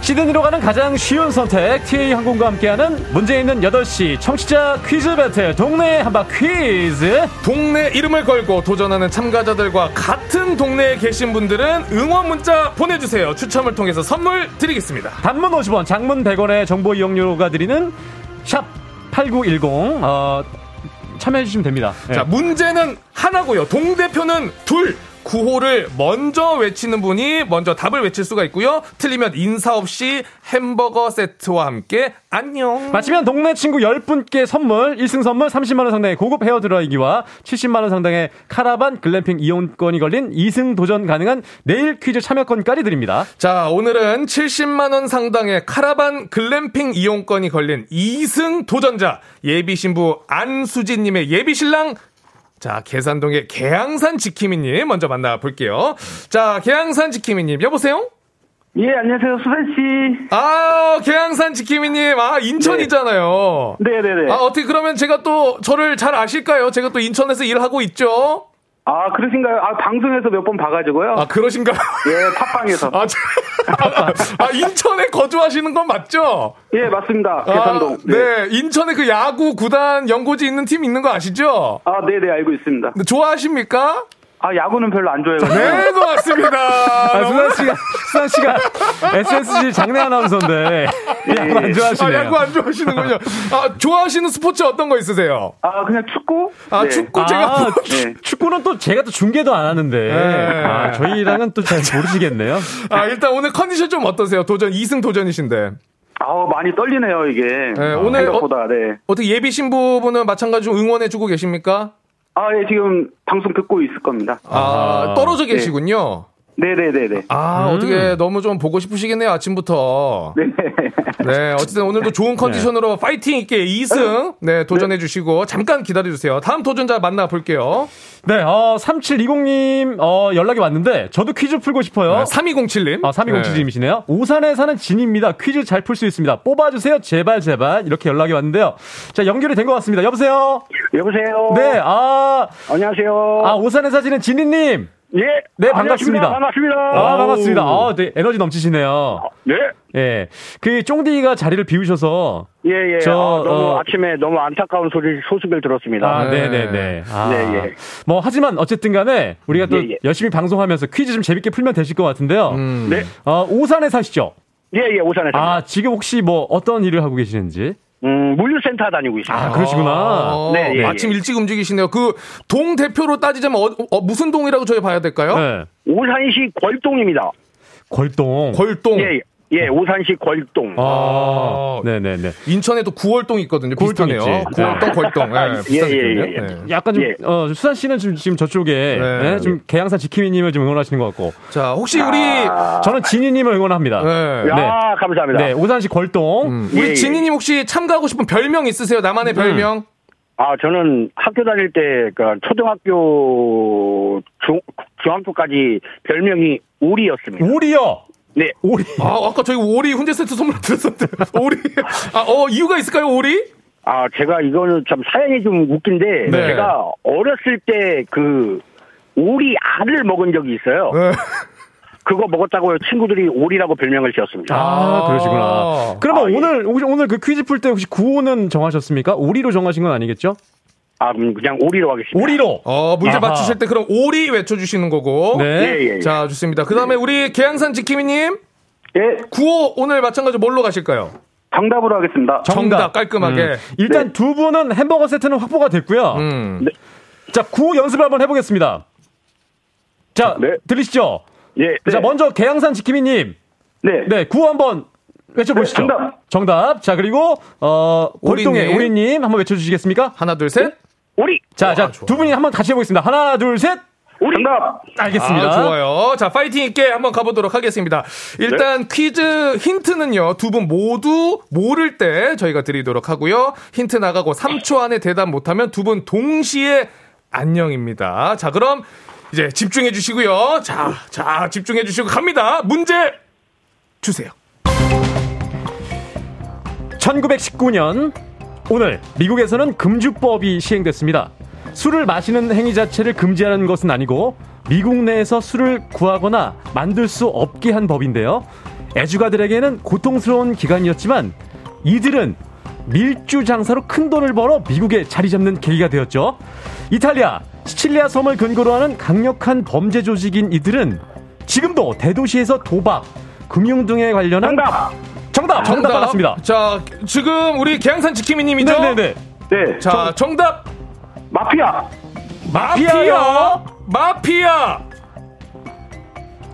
시드니로 가는 가장 쉬운 선택 TA 항공과 함께하는 문제 있는 8시 청취자 퀴즈 배틀 동네 한바 퀴즈 동네 이름을 걸고 도전하는 참가자들과 같은 동네에 계신 분들은 응원 문자 보내주세요. 추첨을 통해서 선물 드리겠습니다. 단문 50원 장문 100원의 정보 이용료가 드리는 샵 8910 어, 참여해 주시면 됩니다. 네. 자, 문제는 하나고요. 동대표는 둘. 구호를 먼저 외치는 분이 먼저 답을 외칠 수가 있고요. 틀리면 인사 없이 햄버거 세트와 함께 안녕. 맞히면 동네 친구 10분께 선물 1승 선물 30만원 상당의 고급 헤어 드라이기와 70만원 상당의 카라반 글램핑 이용권이 걸린 2승 도전 가능한 내일 퀴즈 참여권까지 드립니다. 자, 오늘은 70만원 상당의 카라반 글램핑 이용권이 걸린 2승 도전자, 예비 신부 안수진님의 예비 신랑, 자, 계산동의 계양산 지키미님 먼저 만나볼게요. 자, 계양산 지키미님, 여보세요? 예, 안녕하세요. 수산 씨. 아, 계양산 지키미님, 아, 인천이잖아요. 네네네. 아, 어떻게 그러면 제가 또 저를 잘 아실까요? 제가 또 인천에서 일하고 있죠? 아, 그러신가요? 아, 방송에서 몇 번 봐가지고요. 아, 그러신가요? 예, 팟빵에서. 아, 저- 아, 인천에 거주하시는 건 맞죠? 예, 맞습니다. 계산동. 아, 네. 인천에 그 야구 구단 연고지 있는 팀 있는 거 아시죠? 아, 네네, 알고 있습니다. 좋아하십니까? 아, 야구는 별로 안 좋아해가지고. 네, 고맙습니다. 아, 수산 씨가, 수산 씨가 SSG 장내 아나운서인데, 야구 안 아, 좋아하시네요. 야구 안 좋아하시는군요. 아, 좋아하시는 스포츠 어떤 거 있으세요? 아, 그냥 축구? 아, 네. 축구 아, 제가. 네. 축구는 또 제가 또 중계도 안 하는데, 네. 아, 저희랑은 또 잘 모르시겠네요. 아, 일단 오늘 컨디션 좀 어떠세요? 도전, 2승 도전이신데. 아우, 많이 떨리네요, 이게. 네, 오늘 생각보다, 네. 어떻게 예비 신부분은 마찬가지로 응원해주고 계십니까? 아, 예, 지금 방송 듣고 있을 겁니다. 아, 떨어져 계시군요. 네네네네. 아, 음. 어떻게 너무 좀 보고 싶으시겠네요, 아침부터. 네. 네, 어쨌든 오늘도 좋은 컨디션으로 파이팅 있게 2승, 네, 도전해 주시고, 잠깐 기다려 주세요. 다음 도전자 만나볼게요. 네, 어, 3720님, 어, 연락이 왔는데, 저도 퀴즈 풀고 싶어요. 3207님. 아, 3207님이시네요. 오산에 사는 진입니다. 퀴즈 잘 풀 수 있습니다. 뽑아주세요. 제발, 제발. 이렇게 연락이 왔는데요. 자, 연결이 된 것 같습니다. 여보세요? 여보세요? 네, 아, 안녕하세요. 아, 오산에 사시는 진희님. 예. 네, 반갑습니다. 반갑습니다. 아, 반갑습니다. 아, 네, 에너지 넘치시네요. 네. 예. 그, 쫑디가 자리를 비우셔서. 예, 예. 저, 아, 너무 어, 아침에 너무 안타까운 소리, 소식을 들었습니다. 아, 네. 네네네. 아, 네, 예. 뭐, 하지만 어쨌든 간에 우리가 또 예, 예. 열심히 방송하면서 퀴즈 좀 재밌게 풀면 되실 것 같은데요. 음. 네. 어, 오산에 사시죠? 예, 예, 오산에서. 아, 지금 혹시 뭐 어떤 일을 하고 계시는지? 음, 물류센터 다니고 있습니다. 아, 그러시구나. 아, 네, 예, 아침 예. 일찍 움직이시네요. 그, 동 대표로 따지자면, 어, 어, 무슨 동이라고 저희 봐야 될까요? 네. 오산시 걸동입니다. 걸동. 걸동. 예, 예, 오산시 걸동. 아, 네네네. 인천에도 구월동 있거든요. 구월동 비슷하네요. 있지. 구월동, 걸동. 네, 예, 예, 예. 예. 네. 약간 좀, 예. 어, 수산 씨는 지금, 지금 저쪽에, 네. 네, 좀 계양산 지키미님을 좀 응원하시는 것 같고. 자, 혹시 우리, 저는 진희님을 응원합니다. 네. 야, 네. 감사합니다. 네, 오산시 걸동. 음, 우리 예, 예. 진희님 혹시 참가하고 싶은 별명 있으세요? 나만의 별명? 아, 저는 학교 다닐 때, 그, 초등학교, 중, 중학교까지 별명이 오리였습니다. 오리요! 네. 오리. 아, 아까 저희 오리 훈제 세트 선물 드렸었는데. 오리. 아, 어, 이유가 있을까요, 오리? 아, 제가 이거는 참 사연이 좀 웃긴데, 네. 제가 어렸을 때 그, 오리 알을 먹은 적이 있어요. 네. 그거 먹었다고 친구들이 오리라고 별명을 지었습니다. 아, 아. 그러시구나. 그러면 아, 예. 오늘, 혹시 오늘 그 퀴즈 풀 때 혹시 구호는 정하셨습니까? 오리로 정하신 건 아니겠죠? 아, 그럼 그냥 오리로 하겠습니다. 오리로! 어, 문제 아하. 맞추실 때 그럼 오리 외쳐주시는 거고. 네. 예, 예, 예. 자, 좋습니다. 그 다음에 우리 계양산 지키미님. 예, 구호 오늘 마찬가지로 뭘로 가실까요? 정답으로 하겠습니다. 정답, 깔끔하게. 음. 일단 두 분은 햄버거 세트는 확보가 됐고요. 음. 자, 구호 연습을 한번 해보겠습니다. 자, 네. 들리시죠? 예. 자, 먼저 계양산 지키미님. 네. 네, 구호 한번 외쳐보시죠. 네, 정답. 정답. 자, 그리고, 어, 골동의 오리님. 오리님 한번 외쳐주시겠습니까? 하나, 둘, 셋. 오리! 자, 자, 좋아. 두 분이 한번 같이 해보겠습니다. 하나, 둘, 셋. 오리! 정답! 알겠습니다. 아, 좋아요. 자, 파이팅 있게 한번 가보도록 하겠습니다. 일단 퀴즈 힌트는요, 두 분 모두 모를 때 저희가 드리도록 하고요. 힌트 나가고 3초 안에 대답 못하면 두 분 동시에 안녕입니다. 자, 그럼 이제 집중해 주시고요. 자, 자, 집중해 주시고 갑니다. 문제 주세요. 1919년 오늘 미국에서는 금주법이 시행됐습니다. 술을 마시는 행위 자체를 금지하는 것은 아니고 미국 내에서 술을 구하거나 만들 수 없게 한 법인데요. 애주가들에게는 고통스러운 기간이었지만 이들은 밀주 장사로 큰 돈을 벌어 미국에 자리 잡는 계기가 되었죠. 이탈리아 시칠리아 섬을 근거로 하는 강력한 범죄 조직인 이들은 지금도 대도시에서 도박, 금융 등에 관련한 정답! 정답, 정답 받았습니다. 자, 지금 우리 계양산 지키미님이죠? 네네네. 네. 자, 정답 마피아! 마피아 마피아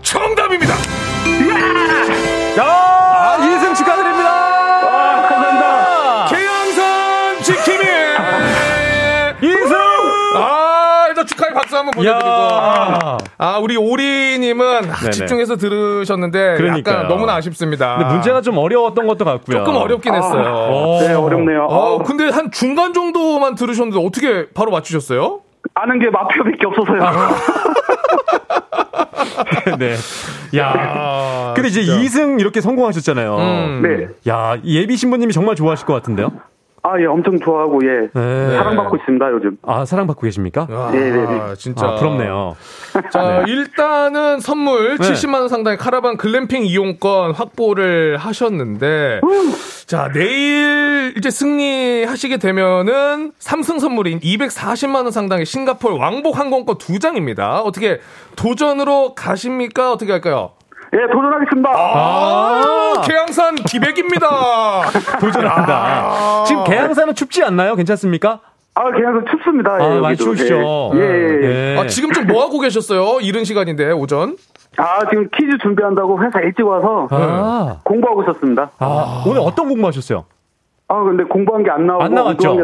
정답입니다. 야, 이승 축하드립니다. 보내드리고 야. 아 우리 오리님은 네네. 집중해서 들으셨는데 그러니까요. 약간 너무나 아쉽습니다. 근데 문제가 좀 어려웠던 것도 같고요. 조금 어렵긴 했어요. 어. 네, 어렵네요. 어, 아, 근데 한 중간 정도만 들으셨는데 어떻게 바로 맞추셨어요? 아는 게 마피아밖에 없어서요. 네. 야. 아, 근데 이제 진짜. 이승 이렇게 성공하셨잖아요. 음. 네. 야, 이 예비 신부님이 정말 좋아하실 것 같은데요. 아, 예, 엄청 좋아하고, 예. 네. 사랑받고 있습니다, 요즘. 아, 사랑받고 계십니까? 아, 네네네. 진짜. 아, 부럽네요. 자, 일단은 선물 네. 70만원 상당의 카라반 글램핑 이용권 확보를 하셨는데, 자, 내일 이제 승리하시게 되면은 삼승 선물인 240만원 상당의 싱가포르 왕복 항공권 두 장입니다. 어떻게 도전으로 가십니까? 어떻게 할까요? 예, 도전하겠습니다. 아, 계양산 기백입니다. 도전합니다. 지금 개항산은 춥지 않나요? 괜찮습니까? 아, 그냥 춥습니다. 아, 예, 많이. 추우시죠? 예, 예, 예. 네. 아, 지금 좀 뭐 하고 계셨어요? 이른 시간인데, 오전? 아, 지금 퀴즈 준비한다고 회사 일찍 와서 아, 공부하고 있었습니다. 아, 오늘 어떤 공부하셨어요? 아, 근데 공부한 게 안 나오고 안 나왔죠? 네.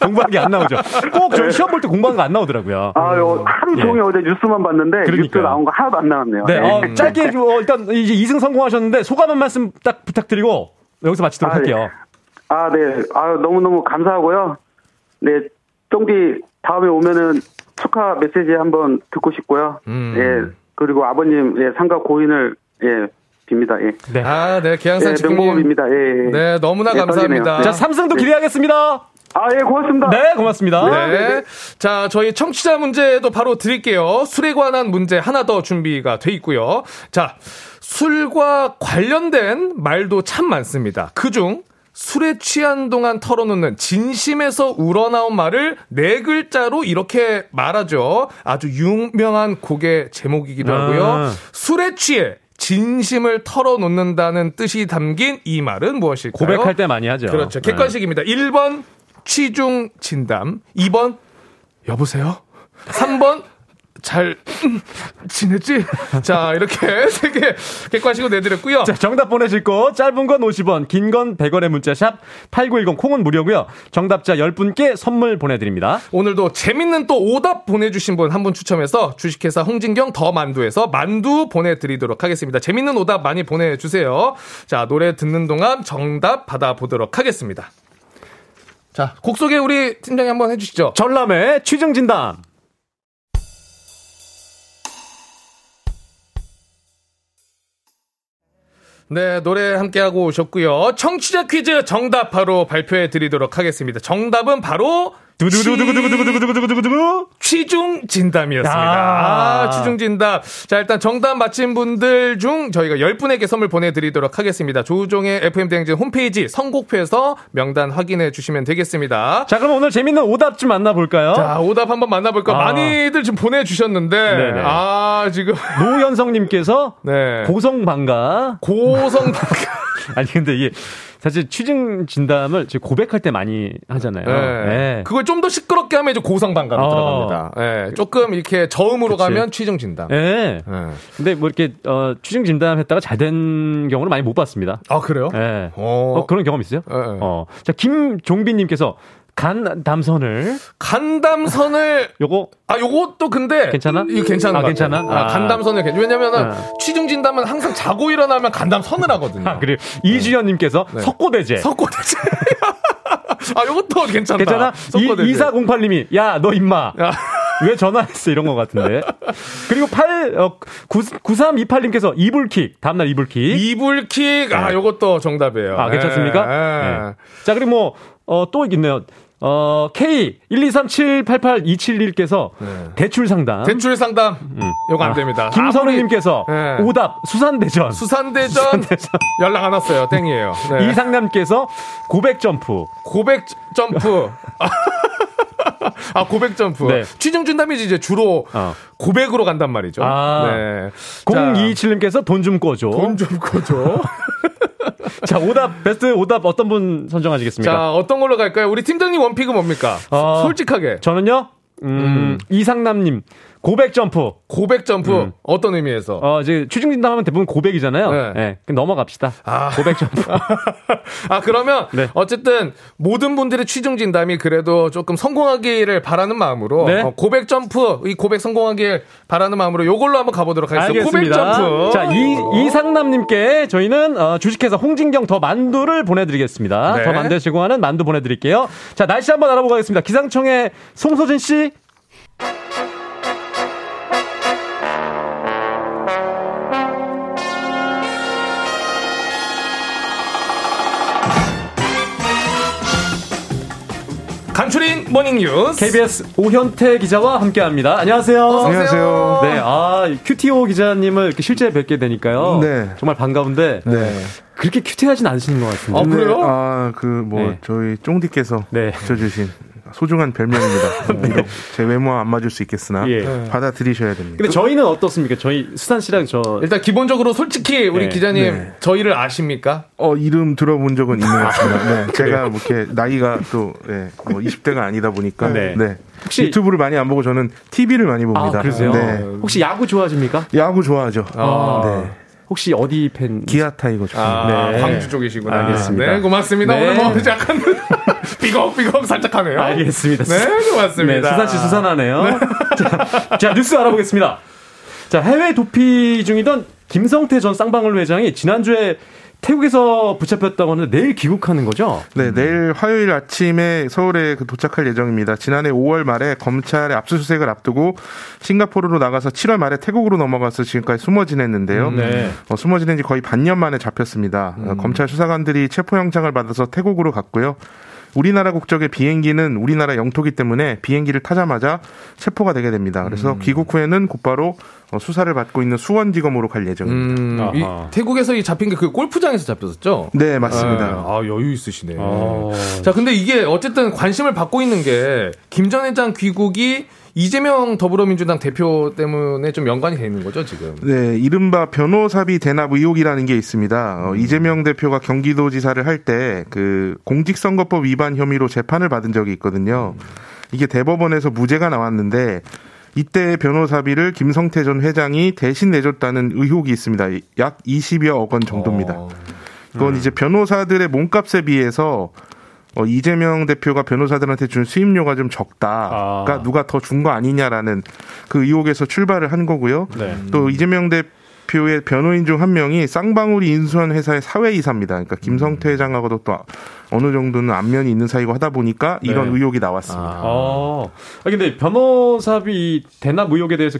공부한 게 안 나오죠. 꼭 저희 시험 볼 때 공부한 거 안 나오더라고요. 아, 요, 하루 예. 종일 어제 뉴스만 봤는데 뉴스 그러니까요. 나온 거 하나도 안 나왔네요. 네, 네. 어, 짧게 좀, 어, 일단 이제 2승 성공하셨는데 소감 한 말씀 딱 부탁드리고 여기서 마치도록 아, 네. 할게요. 아, 네. 아, 너무 너무 감사하고요. 네, 쫑디 다음에 오면은 축하 메시지 한번 듣고 싶고요. 음. 예, 그리고 아버님, 예, 상가 고인을, 예, 빕니다. 예. 네. 아, 네, 계양산 예. 명복입니다. 예, 예. 네, 너무나 네, 감사합니다. 떨리네요. 자, 삼승도 기대하겠습니다. 아, 예, 고맙습니다. 네, 고맙습니다. 네. 자, 저희 청취자 문제도 바로 드릴게요. 술에 관한 문제 하나 더 준비가 돼 있고요. 자, 술과 관련된 말도 참 많습니다. 그중 술에 취한 동안 털어놓는 진심에서 우러나온 말을 네 글자로 이렇게 말하죠. 아주 유명한 곡의 제목이기도 하고요. 아. 술에 취해 진심을 털어놓는다는 뜻이 담긴 이 말은 무엇일까요? 고백할 때 많이 하죠. 그렇죠. 네. 객관식입니다. 1번 취중 진담, 2번 여보세요, 3번 잘 음, 지냈지? 자 이렇게 세개 객관식으로 내드렸고요. 자, 정답 보내실 거 짧은 건 50원, 긴 건 100원의 문자 샵 8910 콩은 무료고요. 정답자 10분께 선물 보내 드립니다. 오늘도 재밌는 또 오답 보내 주신 분 한 분 추첨해서 주식회사 홍진경 더 만두에서 만두 보내 드리도록 하겠습니다. 재밌는 오답 많이 보내 주세요. 자 노래 듣는 동안 정답 받아 보도록 하겠습니다. 자 곡 소개 우리 팀장이 한번 해 주시죠. 전람회 취중진담. 네, 노래 함께하고 오셨고요. 청취자 퀴즈 정답 바로 발표해 드리도록 하겠습니다. 정답은 바로 두두두구두구두구두구두구두구두구. 취중 진담이었습니다. 아. 아, 취중 진담. 자, 일단 정답 맞힌 분들 중 저희가 10분에게 선물 보내 드리도록 하겠습니다. 조우종의 FM대행진 홈페이지 선곡표에서 명단 확인해 주시면 되겠습니다. 자, 그럼 오늘 재밌는 오답 좀 만나 볼까요? 자, 오답 한번 만나 볼까? 아. 많이들 지금 보내 주셨는데, 네네. 아, 지금. 노현성 님께서 네. 고성방가. 고성 아니, 근데 이게 사실 취중 진담을 지금 고백할 때 많이 하잖아요. 네. 네. 그걸 좀 더 시끄럽게 하면 이제 고성방가로 어. 들어갑니다. 네. 조금 이렇게 저음으로 그치. 가면 취중 진담. 네. 네. 근데 뭐 이렇게 어, 취중 진담 했다가 잘 된 경우는 많이 못 봤습니다. 아, 그래요? 네. 어. 어, 그런 경험 있어요? 네, 네. 어. 자, 김종빈님께서 간 담선을 간담선을 요거 아 요것도 근데 괜찮아? 이거 아, 것 같아요. 괜찮아? 아, 아. 간담선을 괜찮. 왜냐면은 아. 취중 진담은 항상 자고 일어나면 간담선을 하거든요. 아, 그리고 이주연 님께서 네. 석고대제. 석고대제. 아 요것도 괜찮다. 괜찮아? 석고대제. 이, 2408 님이, 야, 너 임마. 야. 왜 전화했어? 이런 것 같은데. 그리고 8, 어, 9, 9328님께서 이불킥. 다음날 이불킥. 이불킥 아 요것도 정답이에요. 아, 괜찮습니까? 네. 네. 자, 그리고 뭐, 어, 또 있네요. 어, K 123788271께서 대출 상담. 대출 상담 요거 안 아, 됩니다. 김선우님께서 네. 오답 수산대전. 수산대전 연락 안 왔어요. 땡이에요. 네. 이상남께서 고백 점프. 고백 점프. 아, 고백 점프. 네. 취중 진담이 이제 주로 어. 고백으로 간단 말이죠. 아. 네. 027님께서 돈 좀 꺼줘. 돈 좀 꺼줘. 자, 오답, 베스트 오답 어떤 분 선정하시겠습니까? 자, 어떤 걸로 갈까요? 우리 팀장님 one pick은 뭡니까? 어. 솔직하게. 저는요, 음, 이상남님, 고백 점프. 고백 점프. 음. 어떤 의미에서? 어, 이제 취중 진담 하면 대부분 고백이잖아요. 네. 네. 그럼 넘어갑시다. 아. 고백 점프. 아, 그러면 네. 어쨌든 모든 분들의 취중 진담이 그래도 조금 성공하기를 바라는 마음으로 네. 어, 고백 점프, 이 고백 성공하길 바라는 마음으로 요걸로 한번 가 보도록 하겠습니다. 고백 알겠습니다. 점프. 자, 이, 이상남 님께 저희는 어, 주식회사 홍진경 더 만두를 보내 드리겠습니다. 네. 더 만두에 제공하는 만두 보내 드릴게요. 자, 날씨 한번 알아보고 가겠습니다. 기상청의 송소진 씨. morning 뉴스. KBS 오현태 기자와 함께합니다. 안녕하세요. 안녕하세요. 네, 아 큐티오 기자님을 이렇게 실제 뵙게 되니까요. 네. 정말 반가운데 네. 그렇게 cutie하진 않으시는 것 같습니다. 아, 그래요? 아, 그, 뭐, 네. 저희 쫑디께서 네. 붙여주신 소중한 별명입니다. 비록 제 외모와 안 맞을 수 있겠으나 예. 받아들이셔야 됩니다. 근데 저희는 어떻습니까? 저희 수산 씨랑 저 일단 기본적으로 솔직히 우리 네. 기자님 네. 저희를 아십니까? 어, 이름 들어본 적은 있는 것 같습니다. 네, 제가 뭐 이렇게 나이가 또, 예, 뭐 20대가 아니다 보니까. 네. 네. 혹시- 유튜브를 많이 안 보고 저는 TV를 많이 봅니다. 아, 그러세요? 네. 혹시 야구 좋아하십니까? 야구 좋아하죠. 아. 네. 혹시 어디 팬? 기아 타이거죠. 아, 네. 광주 쪽이시구나. 알겠습니다. 네, 고맙습니다. 네. 오늘 뭐 약간 삐걱삐걱 살짝 하네요. 알겠습니다. 네, 고맙습니다. 네, 수산 씨 수산하네요. 자, 자, 뉴스 알아보겠습니다. 자, 해외 도피 중이던 김성태 전 쌍방울 회장이 지난주에 태국에서 붙잡혔다고 하는데 내일 귀국하는 거죠? 네, 내일 화요일 아침에 서울에 그 도착할 예정입니다. 지난해 5월 말에 검찰의 압수수색을 앞두고 싱가포르로 나가서 7월 말에 태국으로 넘어가서 지금까지 숨어 지냈는데요. 네. 어, 숨어 지낸 지 거의 반년 만에 잡혔습니다. 어, 검찰 수사관들이 체포영장을 받아서 태국으로 갔고요. 우리나라 국적의 비행기는 우리나라 영토기 때문에 비행기를 타자마자 체포가 되게 됩니다. 그래서 귀국 후에는 곧바로 어, 수사를 받고 있는 수원지검으로 갈 예정입니다. 음, 이. 태국에서 이 잡힌 게 그 골프장에서 잡혔었죠? 네, 맞습니다. 아, 여유 있으시네. 어. 자, 근데 이게 어쨌든 관심을 받고 있는 게 김 전 회장 귀국이 이재명 더불어민주당 대표 때문에 좀 연관이 돼 있는 거죠, 지금? 네, 이른바 변호사비 대납 의혹이라는 게 있습니다. 어, 이재명 대표가 경기도지사를 할 때 그 공직선거법 위반 혐의로 재판을 받은 적이 있거든요. 이게 대법원에서 무죄가 나왔는데 이때 변호사비를 김성태 전 회장이 대신 내줬다는 의혹이 있습니다. 약 20여억 원 정도입니다. 어. 그건 이제 변호사들의 몸값에 비해서 어, 이재명 대표가 변호사들한테 준 수임료가 좀 적다. 아. 그러니까 누가 더 준 거 아니냐라는 그 의혹에서 출발을 한 거고요. 네. 또 이재명 대표의 변호인 중 한 명이 쌍방울이 인수한 회사의 사회이사입니다. 그러니까 김성태 회장하고도 또 어느 정도는 안면이 있는 사이고 하다 보니까 이런 네. 의혹이 나왔습니다. 어. 아, 근데 변호사비 대납 의혹에 대해서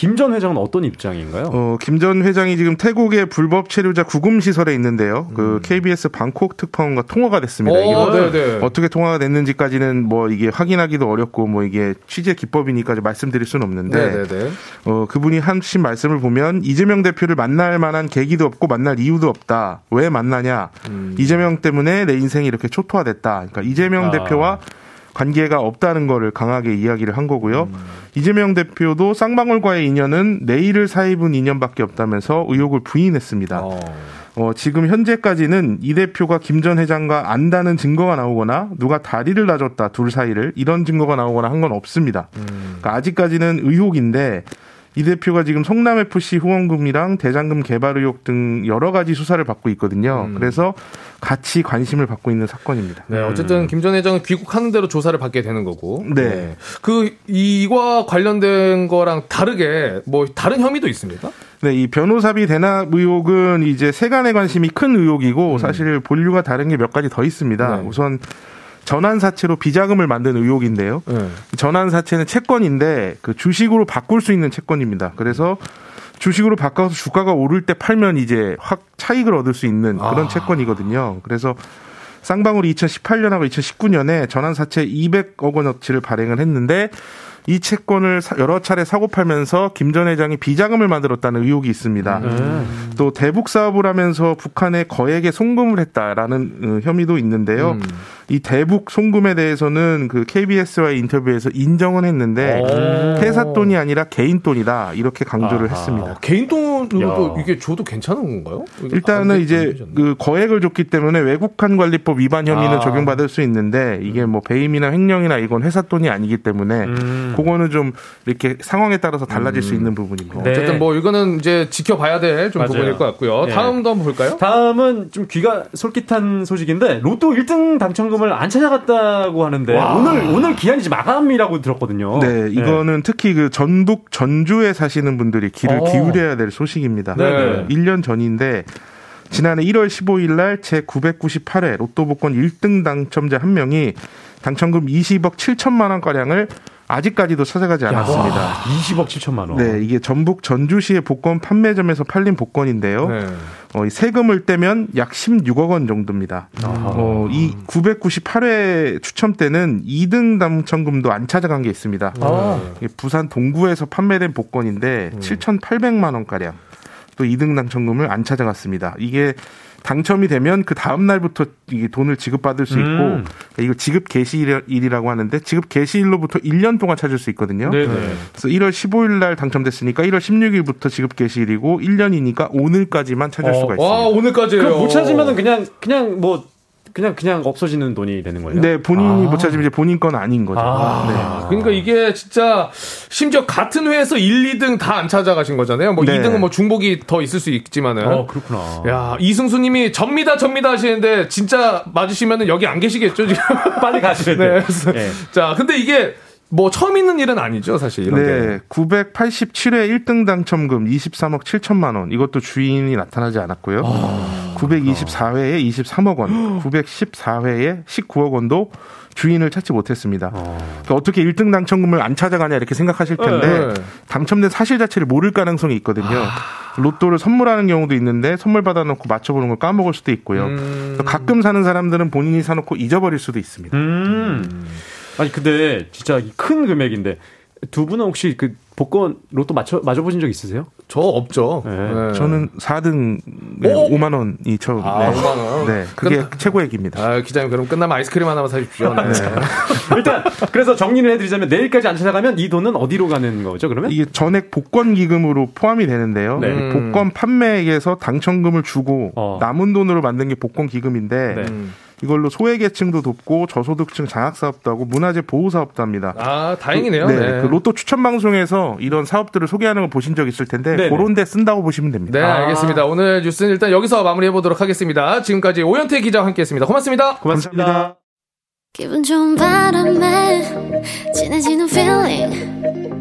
김 전 회장은 어떤 입장인가요? 어, 김 전 회장이 지금 태국의 불법 체류자 구금 시설에 있는데요. 그 KBS 방콕 특파원과 통화가 됐습니다. 음. 어, 이게 네네. 어떻게 통화가 됐는지까지는 뭐 이게 확인하기도 어렵고 뭐 이게 취재 기법이니까 말씀드릴 수는 없는데 네네네. 어, 그분이 하신 말씀을 보면 이재명 대표를 만날 만한 계기도 없고 만날 이유도 없다. 왜 만나냐? 음. 이재명 때문에 내 인생이 이렇게 초토화됐다. 그러니까 이재명 아. 대표와 관계가 없다는 거를 강하게 이야기를 한 거고요. 음. 이재명 대표도 쌍방울과의 인연은 내일을 사입은 인연밖에 없다면서 의혹을 부인했습니다. 어. 어, 지금 현재까지는 이 대표가 김 전 회장과 안다는 증거가 나오거나 누가 다리를 놔줬다 둘 사이를 이런 증거가 나오거나 한 건 없습니다. 그러니까 아직까지는 의혹인데 이 대표가 지금 성남FC 후원금이랑 대장금 개발 의혹 등 여러 가지 수사를 받고 있거든요. 그래서 같이 관심을 받고 있는 사건입니다. 네, 어쨌든 김 전 회장은 귀국하는 대로 조사를 받게 되는 거고. 네. 그 이와 관련된 거랑 다르게 뭐 다른 혐의도 있습니까? 네, 이 변호사비 대납 의혹은 이제 세간의 관심이 큰 의혹이고 사실 본류가 다른 게 몇 가지 더 있습니다. 네. 우선 전환사채로 비자금을 만든 의혹인데요. 네. 전환사채는 채권인데 그 주식으로 바꿀 수 있는 채권입니다. 그래서 주식으로 바꿔서 주가가 오를 때 팔면 이제 확 차익을 얻을 수 있는 그런 아. 채권이거든요. 그래서 쌍방울이 2018년하고 2019년에 전환사채 200억 원어치를 발행을 했는데 이 채권을 사- 여러 차례 사고 팔면서 김 전 회장이 비자금을 만들었다는 의혹이 있습니다. 또 대북 사업을 하면서 북한에 거액의 송금을 했다라는 어, 혐의도 있는데요. 음. 이 대북 송금에 대해서는 그 KBS와의 인터뷰에서 인정은 했는데 오. 회사 돈이 아니라 개인 돈이다 이렇게 강조를 아하. 했습니다. 개인 돈으로도 야. 이게 줘도 괜찮은 건가요? 일단은 되- 이제? 그 거액을 줬기 때문에 외국한 관리법 위반 혐의는 아. 적용받을 수 있는데 이게 뭐 배임이나 횡령이나 이건 회사 돈이 아니기 때문에 음. 그거는 좀 이렇게 상황에 따라서 달라질 수 있는 부분입니다. 네. 어쨌든 뭐 이거는 이제 지켜봐야 될 좀. 부분일 것 같고요. 네. 다음도 한번 볼까요? 다음은 좀 귀가 솔깃한 소식인데 로또 1등 당첨금을 안 찾아갔다고 하는데 와. 오늘 오늘 기한이 이제 마감이라고 들었거든요. 네, 이거는 특히 그 전북 전주에 사시는 분들이 귀를 어. 기울여야 될 소식입니다. 네. 1년 전인데 지난해 1월 15일 날 제 998회 로또 복권 1등 당첨자 한 명이 당첨금 20억 7천만 원 가량을 아직까지도 찾아가지 않았습니다. 20억 7천만 원. 네, 이게 전북 전주시의 복권 판매점에서 팔린 복권인데요. 네. 어, 이 세금을 떼면 약 16억 원 정도입니다. 어, 이 998회 추첨 때는 2등 당첨금도 안 찾아간 게 있습니다. 아. 부산 동구에서 판매된 복권인데 7,800만 원 가량 또 2등 당첨금을 안 찾아갔습니다. 이게 당첨이 되면 그 다음 날부터 이게 돈을 지급받을 수 있고 음. 이거 지급 개시일이라고 하는데 지급 개시일로부터 1년 동안 찾을 수 있거든요. 네네. 그래서 1월 15일 날 당첨됐으니까 1월 16일부터 지급 개시일이고 1년이니까 오늘까지만 찾을 수가 있습니다. 와 오늘까지예요. 그럼 못 찾으면은 그냥 그냥 뭐 그냥 그냥 없어지는 돈이 되는 거예요. 네, 본인이 아. 못 찾으면 이제 본인 건 아닌 거죠. 아, 그러니까 이게 진짜 심지어 같은 회에서 1, 2등 다 안 찾아가신 거잖아요. 뭐 네. 2등은 뭐 중복이 더 있을 수 있지만은. 어, 그렇구나. 야, 이승수 님이 접니다, 접니다 하시는데 진짜 맞으시면은 여기 안 계시겠죠, 지금? 빨리 가셔야 네. 예. 자, 근데 이게 뭐 처음 있는 일은 아니죠, 사실 이런 게. 네, 987회 1등 당첨금 23억 7천만 원. 이것도 주인이 나타나지 않았고요. 아. 924회에 23억 원, 914회에 19억 원도 주인을 찾지 못했습니다. 그러니까 어떻게 1등 당첨금을 안 찾아가냐 이렇게 생각하실 텐데 네. 당첨된 사실 자체를 모를 가능성이 있거든요. 로또를 선물하는 경우도 있는데 선물 받아놓고 맞춰보는 걸 까먹을 수도 있고요. 그래서 가끔 사는 사람들은 본인이 사놓고 잊어버릴 수도 있습니다. 음. 아니 근데 진짜 이큰 금액인데 두 분은 혹시 그 복권 로또 맞춰 맞아 보신 적 있으세요? 저 없죠. 네. 저는 4등 오! 5만 원이 처음. 아, 5만 원. 네, 그게 최고액입니다. 아, 기자님 그럼 끝나면 아이스크림 하나만 사주십시오. 네. 일단 그래서 정리를 해드리자면 내일까지 안 찾아가면 이 돈은 어디로 가는 거죠? 그러면? 이게 전액 복권 기금으로 포함이 되는데요. 네. 이 복권 판매액에서 당첨금을 주고 어. 남은 돈으로 만든 게 복권 기금인데 네. 이걸로 소외계층도 돕고 저소득층 장학사업도 하고 문화재 보호사업도 합니다. 아, 다행이네요. 네, 네. 그 로또 추천 방송에서 이런 사업들을 소개하는 걸 보신 적 있을 텐데 네네. 그런 데 쓴다고 보시면 됩니다. 네, 알겠습니다. 오늘 뉴스는 일단 여기서 마무리해 보도록 하겠습니다. 지금까지 오현태 기자와 함께했습니다. 고맙습니다. 고맙습니다. 기분 좋은 바람에 진해지는 feeling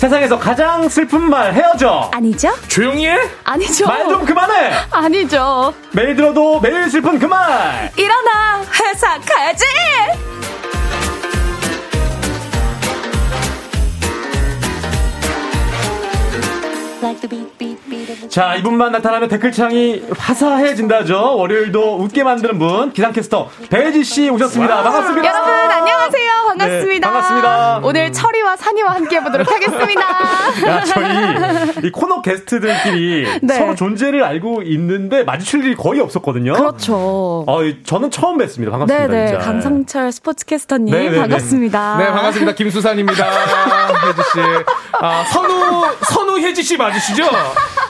세상에서 가장 슬픈 말 헤어져. 아니죠? 조용히 해? 아니죠. 말 좀 그만해. 아니죠. 매일 들어도 매일 슬픈 그 말. 일어나 회사 가야지. 자, 이분만 나타나면 댓글창이 화사해진다죠. 월요일도 웃게 만드는 분, 기상캐스터 배지 씨 오셨습니다. 반갑습니다. 여러분 안녕하세요. 반갑습니다. 네, 반갑습니다. 오늘 철이와 산이와 함께 해보도록 하겠습니다. 야, 저희 이 코너 게스트들끼리 네. 서로 존재를 알고 있는데 마주칠 일이 거의 없었거든요. 그렇죠. 어, 저는 처음 뵀습니다. 반갑습니다. 네네 진짜. 강성철 스포츠캐스터님 네네네. 반갑습니다. 네, 반갑습니다. 김수산입니다. 혜지 씨. 아, 선우, 선우 혜지 씨 맞으시죠?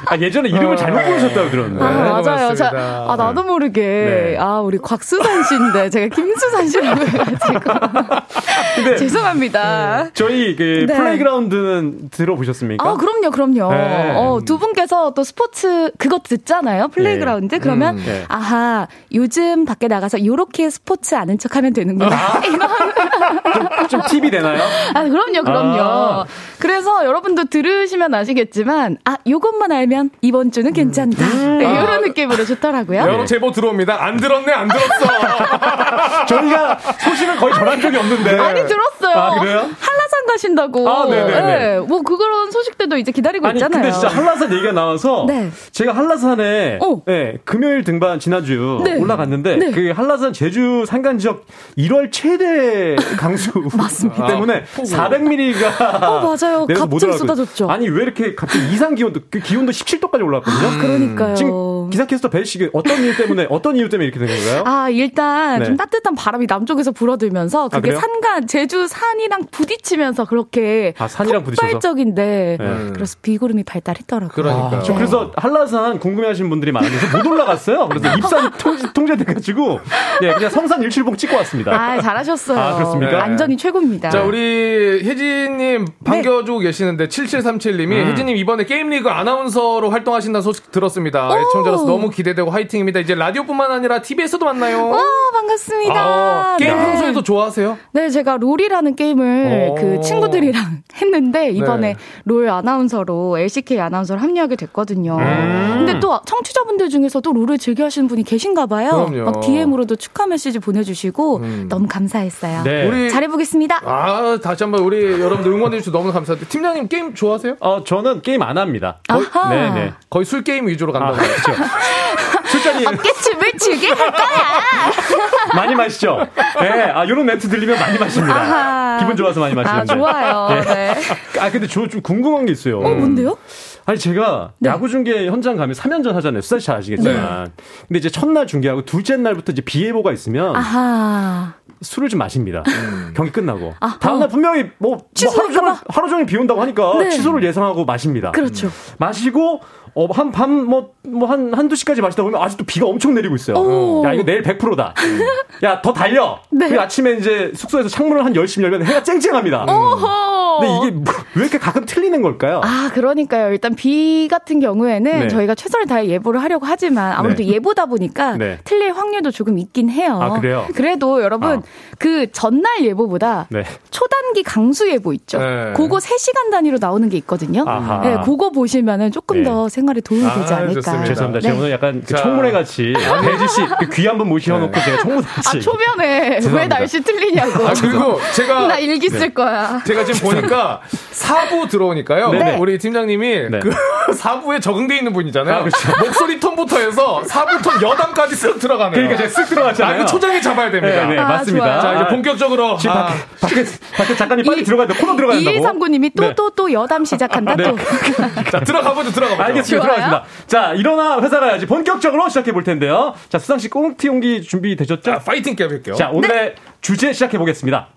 아, 예전에 이름을 잘못 부르셨다고 들었는데. 아, 네, 맞아요. 자, 아, 나도 모르게. 네. 아, 우리 곽수산 씨인데, 제가 김수산 씨라고 해가지고. 근데 죄송합니다. 저희 그 네. Playground는 들어보셨습니까? 아, 그럼요, 그럼요. 네. 어, 두 분께서 또 스포츠, 그거 듣잖아요. Playground. 그러면, 음, 네. 아하, 요즘 밖에 나가서 요렇게 스포츠 아는 척 하면 되는구나. 이런. 좀 팁이 되나요? 아, 그럼요, 그럼요. 아. 그래서 여러분도 들으시면 아시겠지만, 아, 요것만 알면 이번 주는 괜찮다. 음. 네, 아. 이런 느낌으로 좋더라고요. 여러 제보 들어옵니다. 안 들었네, 안 들었어. 저희가 소식을 거의 전한 적이 없는데. 많이 들었어요. 아, 그래요? 한라산 가신다고. 아, 네네네. 네, 뭐 그런 소식들도 이제 기다리고 아니 있잖아요. 근데 진짜 한라산 얘기가 나와서 네. 제가 한라산에 어. 네, 금요일 등반 지난주 네. 올라갔는데 네. 그 한라산 제주 산간 지역 1월 최대 강수 맞습니다. 때문에 400mm가 어, 맞아요. 갑자기 쏟아졌죠. 아니 왜 이렇게 갑자기 이상 기온도 그 기온도 17도까지 올라왔거든요. 그러니까요. 지금 기사 캐스터 벨 씨, 어떤 이유 때문에, 어떤 이유 때문에 이렇게 된 건가요? 아, 일단 네. 좀 따뜻한 바람이 남쪽에서 불어들면서 아, 그게 그래요? 산간, 제주 산이랑 부딪히면서 그렇게 아, 산이랑 부딪혀서? 폭발적인데 네. 그래서 비구름이 발달했더라고요. 아, 저 그래서 한라산 궁금해하시는 분들이 많아서 못 올라갔어요. 그래서 입산 통제, 통제 돼가지고 예 그냥 성산 일출봉 찍고 왔습니다. 아, 잘하셨어요. 아, 그렇습니까? 안전이 최고입니다. 자, 우리 혜진님 반겨 주고 계시는데 7737님이 음. 혜진님 이번에 게임리그 아나운서로 활동하신다는 소식 들었습니다. 애청자로서 너무 기대되고 화이팅입니다. 이제 라디오뿐만 아니라 TV에서도 만나요. 와, 반갑습니다. 아, 게임 네. 평소에도 좋아하세요? 네, 제가 롤이라는 게임을 오. 그 친구들이랑 했는데 이번에 네. 롤 아나운서로 LCK 아나운서로 합류하게 됐거든요. 음. 근데 또 청취자분들 중에서도 롤을 즐겨 하시는 분이 계신가 봐요. 그럼요. 막 DM으로도 축하 메시지 보내주시고 너무 감사했어요. 네. 우리- 잘해보겠습니다. 아, 다시 한번 우리 여러분들 응원해주셔서 너무 감사합니다. 팀장님 게임 좋아하세요? 어 저는 게임 안 합니다. 아하. 네네. 거의 술 게임 위주로 간다고. 아, 그렇죠. 술자리 어깨춤을 추게 할 거야. 많이 마시죠. 네, 아 이런 멘트 들리면 많이 마십니다. 아하. 기분 좋아서 많이 마시는데. 아, 좋아요. 네. 아 근데 저 좀 궁금한 게 있어요. 어, 뭔데요? 아니 제가 야구 중계 현장 가면 3연전 하잖아요. 수사씨 잘 아시겠지만. 근데 이제 첫날 중계하고 둘째 날부터 이제 비 예보가 있으면 아하. 술을 좀 마십니다. 경기 끝나고. 아하. 다음날 분명히 뭐, 뭐 하루 종일 봐. 하루 종일 비 온다고 하니까 네. 취소를 예상하고 마십니다. 그렇죠. 마시고 어, 한 밤 뭐 뭐 한 한두 시까지 마시다 보면 아직도 비가 엄청 내리고 있어요. 오. 야, 이거 내일 100%다. 야, 더 달려. 네. 그 아침에 이제 숙소에서 창문을 한 열심히 열면 해가 쨍쨍합니다. 오호. 근데 이게 뭐- 왜 이렇게 가끔 틀리는 걸까요? 아, 그러니까요. 일단 비 같은 경우에는 네. 저희가 최선을 다해 예보를 하려고 하지만 아무래도 네. 예보다 보니까 네. 틀릴 확률도 조금 있긴 해요. 아, 그래요? 도 여러분 아. 그 전날 예보보다 네. 초단기 강수 예보 있죠. 네. 그거 3시간 단위로 나오는 게 있거든요. 아하. 네, 그거 보시면은 조금 네. 더 생활에 도움이 아, 되지 않을까. 좋습니다. 죄송합니다. 제가 네. 오늘 약간 그 자. 청문회 같이 대지 씨귀 한번 모셔놓고 제가 청문회 아, 같이. 초면에 왜 죄송합니다. 날씨 틀리냐고. 아, 그리고 제가 나 일기 쓸 거야. 제가 지금 보니까 사부 들어오니까요. 네네. 우리 팀장님이 네. 그 사부에 적응돼 있는 분이잖아요. 아, 그렇죠. 목소리 톤부터 해서 사부 톤 여담까지 쓱 들어가네요. 그러니까 제가 쓱 들어갔잖아요. 아, 이거 초장에 잡아야 됩니다. 네, 네, 아, 맞습니다. 좋아요. 자, 이제 아, 본격적으로 지금 아, 밖에, 밖에, 밖에 작가님 빨리 이- 들어가야 돼. 코너 들어가야 된다고. 2139님이 또, 네. 또, 또 여담 시작한다, 네. 또. 자, 들어가보죠, 들어가보죠. 알겠습니다. 좋아요. 들어가겠습니다. 자, 일어나 회사 가야지. 본격적으로 시작해 볼 텐데요. 자, 수상씨 꽁트 용기 준비되셨죠? 자, 파이팅 깨볼게요. 자, 오늘의 주제 시작해 보겠습니다.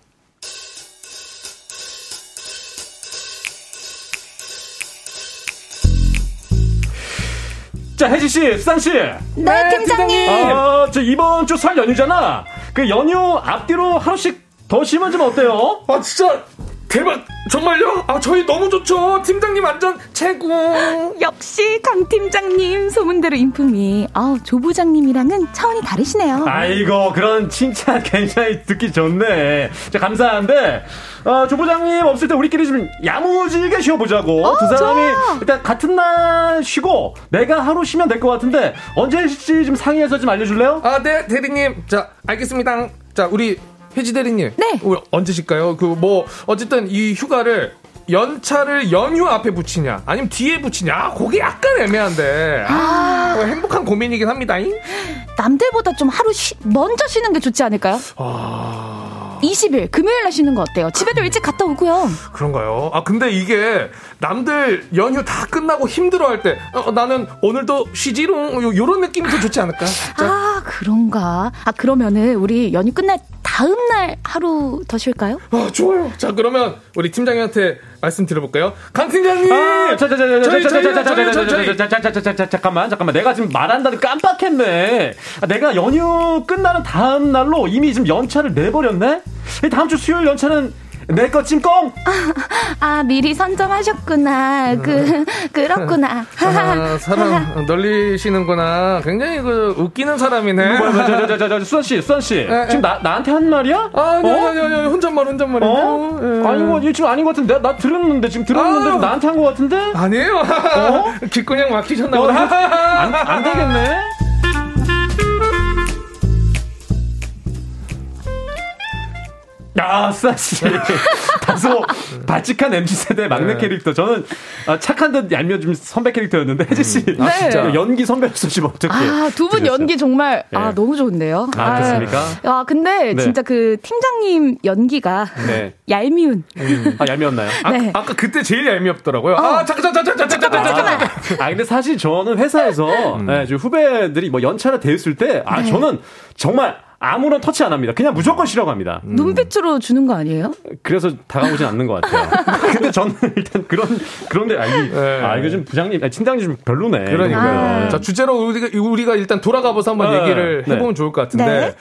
자, 혜지 씨, 수상 씨. 네, 팀장님. 아, 저 이번 주 설 연휴잖아. 그 연휴 앞뒤로 하루씩 더 쉬면 좀 어때요? 아, 진짜 대박. 정말요? 아, 저희 너무 좋죠. 팀장님 완전 최고. 역시 강 팀장님 소문대로 인품이 아우 조 부장님이랑은 차원이 다르시네요. 아이고, 그런 칭찬 굉장히 듣기 좋네. 자, 감사한데, 어, 조 부장님 없을 때 우리끼리 좀 야무지게 쉬어보자고. 어, 두 사람이 좋아. 일단 같은 날 쉬고, 내가 하루 쉬면 될 것 같은데, 언제 쉬지 좀 상의해서 좀 알려줄래요? 아, 네, 대리님. 자, 알겠습니다. 자, 우리 혜지 대리님. 네. 우리 언제 쉴까요? 그, 뭐, 어쨌든 이 휴가를 연차를 연휴 앞에 붙이냐, 아니면 뒤에 붙이냐, 아, 그게 약간 애매한데. 아, 행복한 고민이긴 합니다. 잉? 남들보다 좀 하루 쉬, 먼저 쉬는 게 좋지 않을까요? 아, 20일 금요일 날 쉬는 거 어때요? 집에도 일찍 갔다 오고요. 그런가요? 아, 근데 이게 남들 연휴 다 끝나고 힘들어 할 때, 어, 나는 오늘도 쉬지롱, 요, 요런 느낌이 더 좋지 않을까? 자, 아 그런가? 아 그러면은 우리 연휴 끝날 다음 날 하루 더 쉴까요? 아, 좋아요. 자, 그러면 우리 팀장님한테 말씀 드려볼까요? 강 팀장님! 아, 자, 자, 자, 자, 자, 자, 자, 자, 자, 자, 자. 자, 자, 잠깐만, 잠깐만. 내가 지금 말한다는 깜빡했네. 아, 내가 연휴 끝나는 다음 날로 이미 지금 연차를 내버렸네? 이 다음 주 수요일 연차는 내거 찜꽁! 아 미리 선점하셨구나. 그 그렇구나. 아, 사람 널리시는구나. 굉장히 그 웃기는 사람이네. 뭐야, 뭐야, 저, 저, 저, 저, 저, 수환씨, 수환씨. 에. 지금 나, 나한테 한 말이야? 아, 아니, 어? 아니, 아니, 아니, 혼잣말, 혼잣말이요. 어? 예. 아니, 뭐, 지금 아닌 것 같은데? 나 들었는데, 지금 들었는데, 아. 나한테 한 것 같은데? 아니에요. 어? 귓구녕 막히셨나 야, 보다. 안, 안 되겠네? 야, 야, 수아씨. 다소 발칙한 MZ세대 막내 네. 캐릭터. 저는 아, 착한 듯 얄미운 좀 선배 캐릭터였는데, 혜지씨. 아, 진짜. 연기 선배로서 지금 어떻게. 아, 두 분? 연기 정말, 아, 네. 너무 좋은데요? 아, 그렇습니까? 아, 근데 네. 진짜 그 팀장님 연기가 네. 얄미운. 아, 얄미웠나요? 아, 네. 아 까 그때 제일 얄미웠더라고요. 어. 아, 잠깐, 잠깐, 잠깐, 잠깐, 잠깐, 잠깐. 아, 근데 사실 저는 회사에서, 네, 좀 후배들이 뭐 연차를 대했을 때, 아, 네. 저는 정말 아무런 터치 안 합니다. 그냥 무조건 싫어갑니다 눈빛으로 주는 거 아니에요? 그래서 다가오진 않는 것 같아요. 근데 저는 일단 그런, 그런데, 아, 이, 아, 이거 좀 부장님, 아, 팀장님 좀 별로네. 그러니까요. 아. 자, 주제로 우리가, 우리가 일단 돌아가 보서 한번 네. 얘기를 네. 해보면 좋을 것 같은데.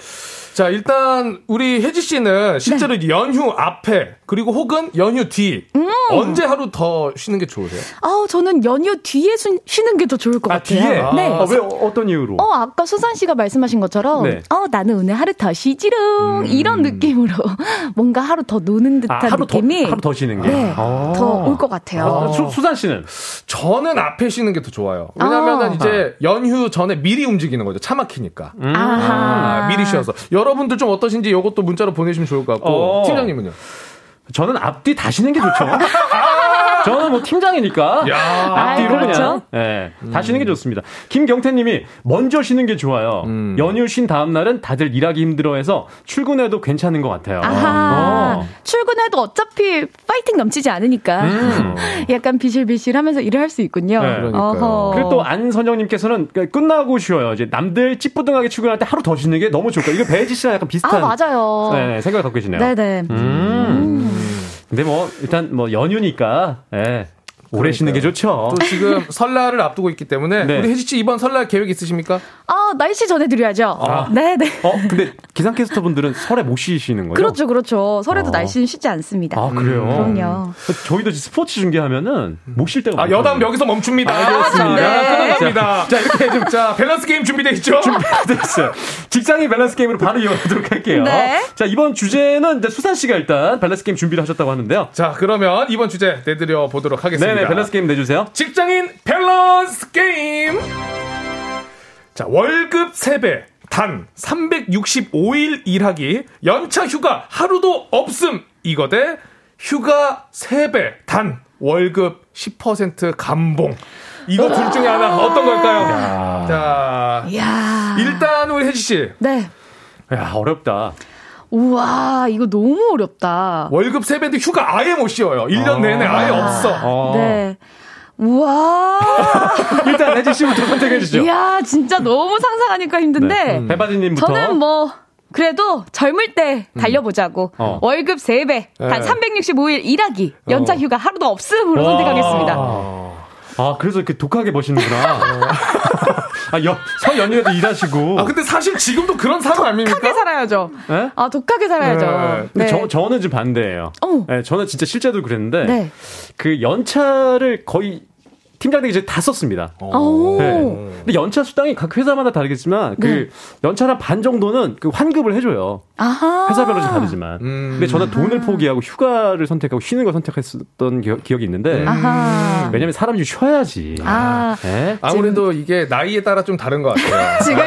네. 자, 일단 우리 혜지 씨는 실제로 연휴 앞에 그리고 혹은 연휴 뒤 음. 언제 하루 더 쉬는 게 좋으세요? 아우, 저는 연휴 뒤에 쉬, 쉬는 게 더 좋을 것 같아요. 뒤에? 네. 아, 왜, 어떤 이유로? 어, 아까 수산 씨가 말씀하신 것처럼, 네. 어, 나는 오늘 하루 더 쉬지롱. 이런 느낌으로 뭔가 하루 더 노는 듯한 아, 하루 더, 느낌이. 하루 더 쉬는 게. 네. 아. 더올 것 같아요. 아, 수, 수산 씨는? 저는 앞에 쉬는 게 더 좋아요. 왜냐면은 아. 이제 연휴 전에 미리 움직이는 거죠. 차 막히니까. 음. 아, 미리 쉬어서. 여러분들 좀 어떠신지 이것도 문자로 보내주시면 좋을 것 같고. 어. 팀장님은요? 저는 앞뒤 다 쉬는 게 좋죠. 저는 뭐 팀장이니까 야. 앞뒤로 아, 그냥 그렇죠. 예, 다 쉬는 게 좋습니다. 김경태님이 먼저 쉬는 게 좋아요. 음. 연휴 쉰 다음 날은 다들 일하기 힘들어해서 출근해도 괜찮은 것 같아요. 아하. 어. 출근해도 어차피 파이팅 넘치지 않으니까. 음. 약간 비실비실 하면서 일을 할 수 있군요. 네. 어허. 그리고 또 안선영님께서는 그 끝나고 쉬어요. 이제 남들 찌뿌둥하게 출근할 때 하루 더 쉬는 게 너무 좋을까. 이거 배지 씨랑 약간 비슷한 아, 맞아요. 네, 생각을 갖고 계시네요. 네네. 음. 근데 뭐 일단 뭐 연휴니까 예, 오래 쉬는 게 좋죠. 또 지금 설날을 앞두고 있기 때문에 네. 우리 혜지 씨 이번 설날 계획 있으십니까? 아, 날씨 전해드려야죠. 아. 네 네. 어, 근데 기상캐스터 분들은 설에 못 쉬시는 거예요? 그렇죠, 그렇죠. 설에도 어. 날씨는 쉬지 않습니다. 아, 그래요? 그럼요. 저희도 스포츠 중계하면은 못 쉴 때가 아. 여담 여기서 멈춥니다. 알겠습니다. 자, 네. 끊어갑니다. 자, 이렇게 좀, 자, 밸런스 게임 준비되어 있죠? 됐어요. 직장인 밸런스 게임으로 바로 이어가도록 할게요. 네. 자, 이번 주제는 이제 수산 씨가 일단 밸런스 게임 준비를 하셨다고 하는데요. 자, 그러면 이번 주제 내드려 보도록 하겠습니다. 네네, 밸런스 게임 내주세요. 직장인 밸런스 게임. 자, 월급 3배, 단 365일 일하기, 연차 휴가 하루도 없음. 이거 대 휴가 3배, 단 월급 10% 감봉. 이거 둘 중에 하나 어떤 걸까요? 자, 이야. 일단 우리 혜지 씨. 네. 야, 어렵다. 우와, 이거 너무 어렵다. 월급 3배인데 휴가 아예 못 쉬어요. 1년 어. 내내 아예 아. 없어. 어. 네. 우와. 일단 혜지 씨부터 선택해 주시죠. 이야, 진짜 너무 상상하니까 힘든데. 네. 배바지 님부터. 저는 뭐, 그래도 젊을 때 달려보자고. 어. 월급 3배, 단 네. 365일 일하기, 연차 어. 휴가 하루도 없음으로 와. 선택하겠습니다. 아, 그래서 이렇게 독하게 버시는구나. 아, 여, 설 연휴에도 일하시고. 아, 근데 사실 지금도 그런 상황 아닙니까? 독하게 살아야죠. 예? 아, 독하게 살아야죠. 네. 근데 네. 저, 저는 좀 반대예요. 어. 네, 저는 진짜 실제도 그랬는데 네. 그 연차를 거의 팀장 되기 전에 다 썼습니다. 오. 네. 근데 연차 수당이 각 회사마다 다르겠지만 그 네. 연차랑 반 정도는 그 환급을 해줘요. 아하. 회사별로 좀 다르지만. 음. 근데 저는 돈을 포기하고 휴가를 선택하고 쉬는 걸 선택했었던 기억, 기억이 있는데 아하. 왜냐면 사람이 좀 쉬어야지. 아. 네? 아무래도 이게 나이에 따라 좀 다른 것 같아요. 지금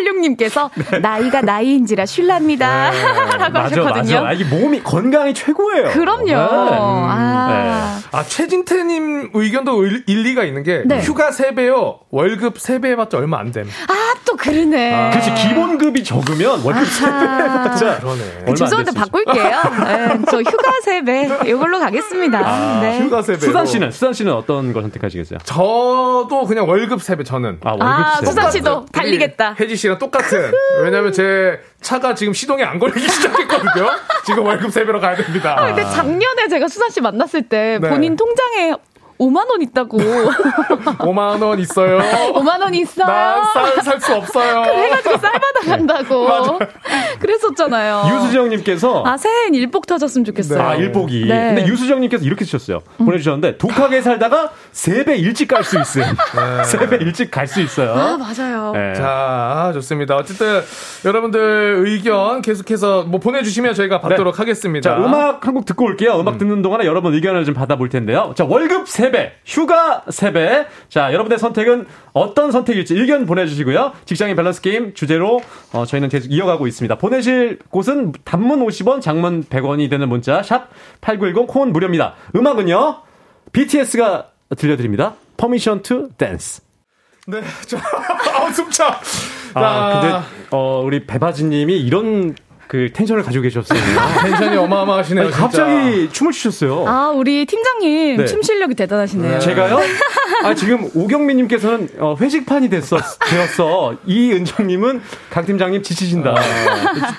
네. 8386님께서 나이가 나이인지라 쉴랍니다. 라고 맞아, 하셨거든요. 맞아. 아, 이게 몸이 건강이 최고예요. 그럼요. 네. 아. 아, 최진태님 의견도 일, 일리가 있는 게 네. 휴가 3배요. 월급 3배 해봤자 얼마 안 됨. 아, 또 그러네. 그렇지 기본급이 적으면 월급 아하. 3배 그러네. 얼마 죄송한데 바꿀게요. 네, 저 휴가 3배 이걸로 가겠습니다. 아, 네. 휴가 3배. 수산 씨는 수산 씨는 어떤 걸 선택하시겠어요? 저도 그냥 월급 3배 저는. 아 월급 아, 세. 수산 씨도 달리겠다. 혜지 씨랑 똑같은. 왜냐면 제 차가 지금 시동이 안 걸리기 시작했거든요. 지금 월급 3배로 가야 됩니다. 아, 근데 작년에 제가 수산 씨 만났을 때 네. 본인 통장에 5만 원 있다고. 5만 원 있어요. 5만 원 있어요. 난쌀 살 수 없어요. 그래가지고 쌀 받아간다고. 맞아. 그랬었잖아요. 유수정님께서 아, 새해엔 일복 터졌으면 좋겠어요. 아, 일복이. 네. 근데 유수정님께서 이렇게 쓰셨어요. 보내주셨는데, 독하게 살다가 3배 일찍 갈 수 있음. 3배 일찍 갈 수 있어요. 아, 맞아요. 네. 자, 좋습니다. 어쨌든 여러분들 의견 계속해서 뭐 보내주시면 저희가 받도록 하겠습니다. 자, 음악 한 곡 듣고 올게요. 음악 듣는 동안에 여러분 의견을 좀 받아볼 텐데요. 자, 월급 세배, 휴가 세배. 자, 여러분의 선택은 어떤 선택일지 의견 보내주시고요. 직장인 밸런스 게임 주제로 어, 저희는 계속 이어가고 있습니다. 보내실 곳은 단문 50원, 장문 100원이 되는 문자 샵 #8910 콩은 무료입니다. 음악은요 BTS가 들려드립니다. Permission to Dance. 네, 자, 아, 숨차. 아, 근데 어, 우리 배바지님이 이런 그 텐션을 가지고 계셨어요. 텐션이 어마어마하시네요. 아니. 갑자기 춤을 추셨어요. 아, 우리 팀장님 네. 춤 실력이 대단하시네요. 제가요? 아, 지금 오경민님께서는 어, 회식판이 됐어, 되었어. 이은정님은 강 팀장님 지치신다.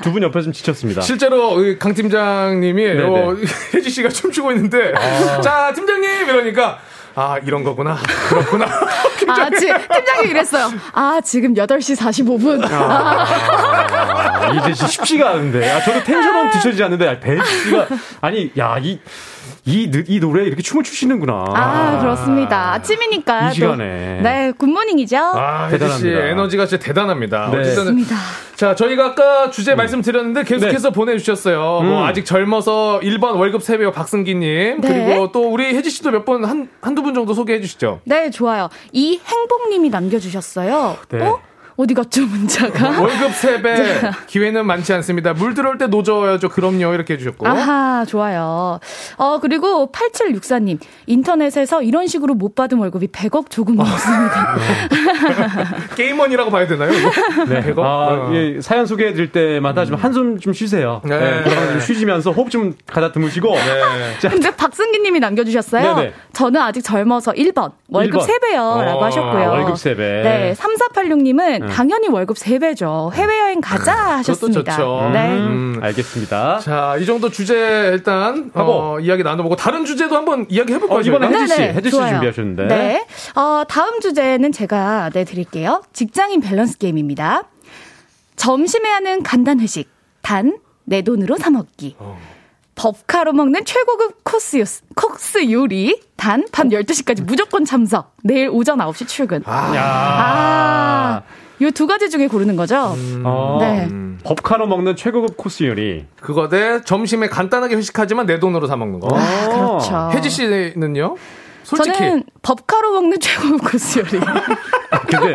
두분 옆에 좀 지쳤습니다. 실제로 강 팀장님이 네네. 어, 혜지 씨가 춤추고 있는데 아. 자 팀장님 이러니까 아 이런 거구나 그렇구나 아, 지, 팀장이 이랬어요. 아, 지금 8시 45분. 아, 이제 씨 쉽지가 않은데. 아, 저도 텐션은 뒤처지지 않는데, 아, 배 씨가, 아니, 야, 이, 이, 느- 이 노래에 이렇게 춤을 추시는구나. 아, 그렇습니다. 아침이니까. 이 또. 시간에. 네, 굿모닝이죠. 아 혜지 씨 대단합니다. 에너지가 진짜 대단합니다. 네. 어쨌든. 자 저희가 아까 주제 말씀드렸는데 계속해서 네. 보내주셨어요. 뭐 음. 아직 젊어서 1번 월급 세배우 박승기님 네. 그리고 또 우리 혜지 씨도 몇 번 한 한두 분 정도 소개해 주시죠. 네, 좋아요. 이 행복님이 남겨주셨어요. 네. 어? 어디 갔죠, 문자가? 월급 세배 기회는 많지 않습니다. 물 들어올 때 노져야죠. 그럼요 이렇게 해주셨고. 아하, 좋아요. 어, 그리고 8764님. 인터넷에서 이런 식으로 못 받은 월급이 100억 조금 넘습니다. 게임원이라고 봐야 되나요? 이거? 네. 백억? 아, 어. 예, 사연 소개해 드릴 때마다 좀 한숨 좀 쉬세요. 네. 네. 좀 쉬시면서 호흡 좀 가다듬으시고. 자, 근데 박승기님이 남겨주셨어요. 네네. 저는 아직 젊어서 1번. 월급 1번. 3배요. 라고 어, 하셨고요. 월급 세배 네, 3486님은 음. 당연히 월급 3배죠. 해외여행 가자 하셨습니다. 좋죠. 네. 음, 알겠습니다. 자, 이 정도 주제 일단 하고. 어, 이야기 나눠보고 다른 주제도 한번 이야기 해볼까요? 어, 이번에? 혜지 씨, 네네, 혜지 씨. 준비하셨는데. 네. 어, 다음 주제는 제가 내드릴게요. 직장인 밸런스 게임입니다. 점심에 하는 간단 회식. 단, 내 돈으로 사 먹기. 어. 법카로 먹는 최고급 코스, 요- 코스 요리. 단, 밤 12시까지 무조건 참석. 내일 오전 9시 출근. 아. 야. 요 두 가지 중에 고르는 거죠? 어, 네. 법카로 먹는 최고급 코스 요리. 그거 대 점심에 간단하게 회식하지만 내 돈으로 사 먹는 거. 아, 그렇죠. 혜지 씨는요? 솔직히 저는 법카로 먹는 최고급 코스 요리. 근데,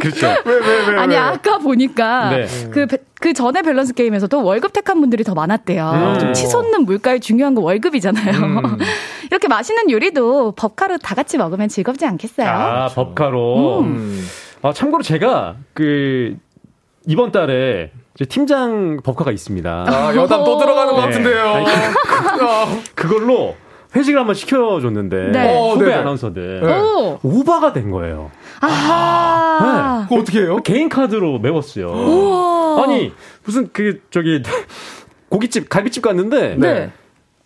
그렇죠. 왜 왜 왜? 아니 아까 보니까 네. 그, 배- 그 전에 밸런스 게임에서도 월급 택한 분들이 더 많았대요. 음. 좀 치솟는 물가에 중요한 거 월급이잖아요. 음. 이렇게 맛있는 요리도 법카로 다 같이 먹으면 즐겁지 않겠어요? 아, 법카로. 음. 아, 참고로 제가 그 이번 달에 팀장 법카가 있습니다. 아, 여담 또 들어가는 것 네. 같은데요. 아니, 아, 그걸로 회식을 한번 시켜줬는데 네. 어, 후배 네네. 아나운서들 네. 오! 오바가 된 거예요. 아하. 그거 어떻게 해요? 개인 카드로 메웠어요. 우와. 아니 무슨 그 저기 고깃집 갈비집 갔는데 네.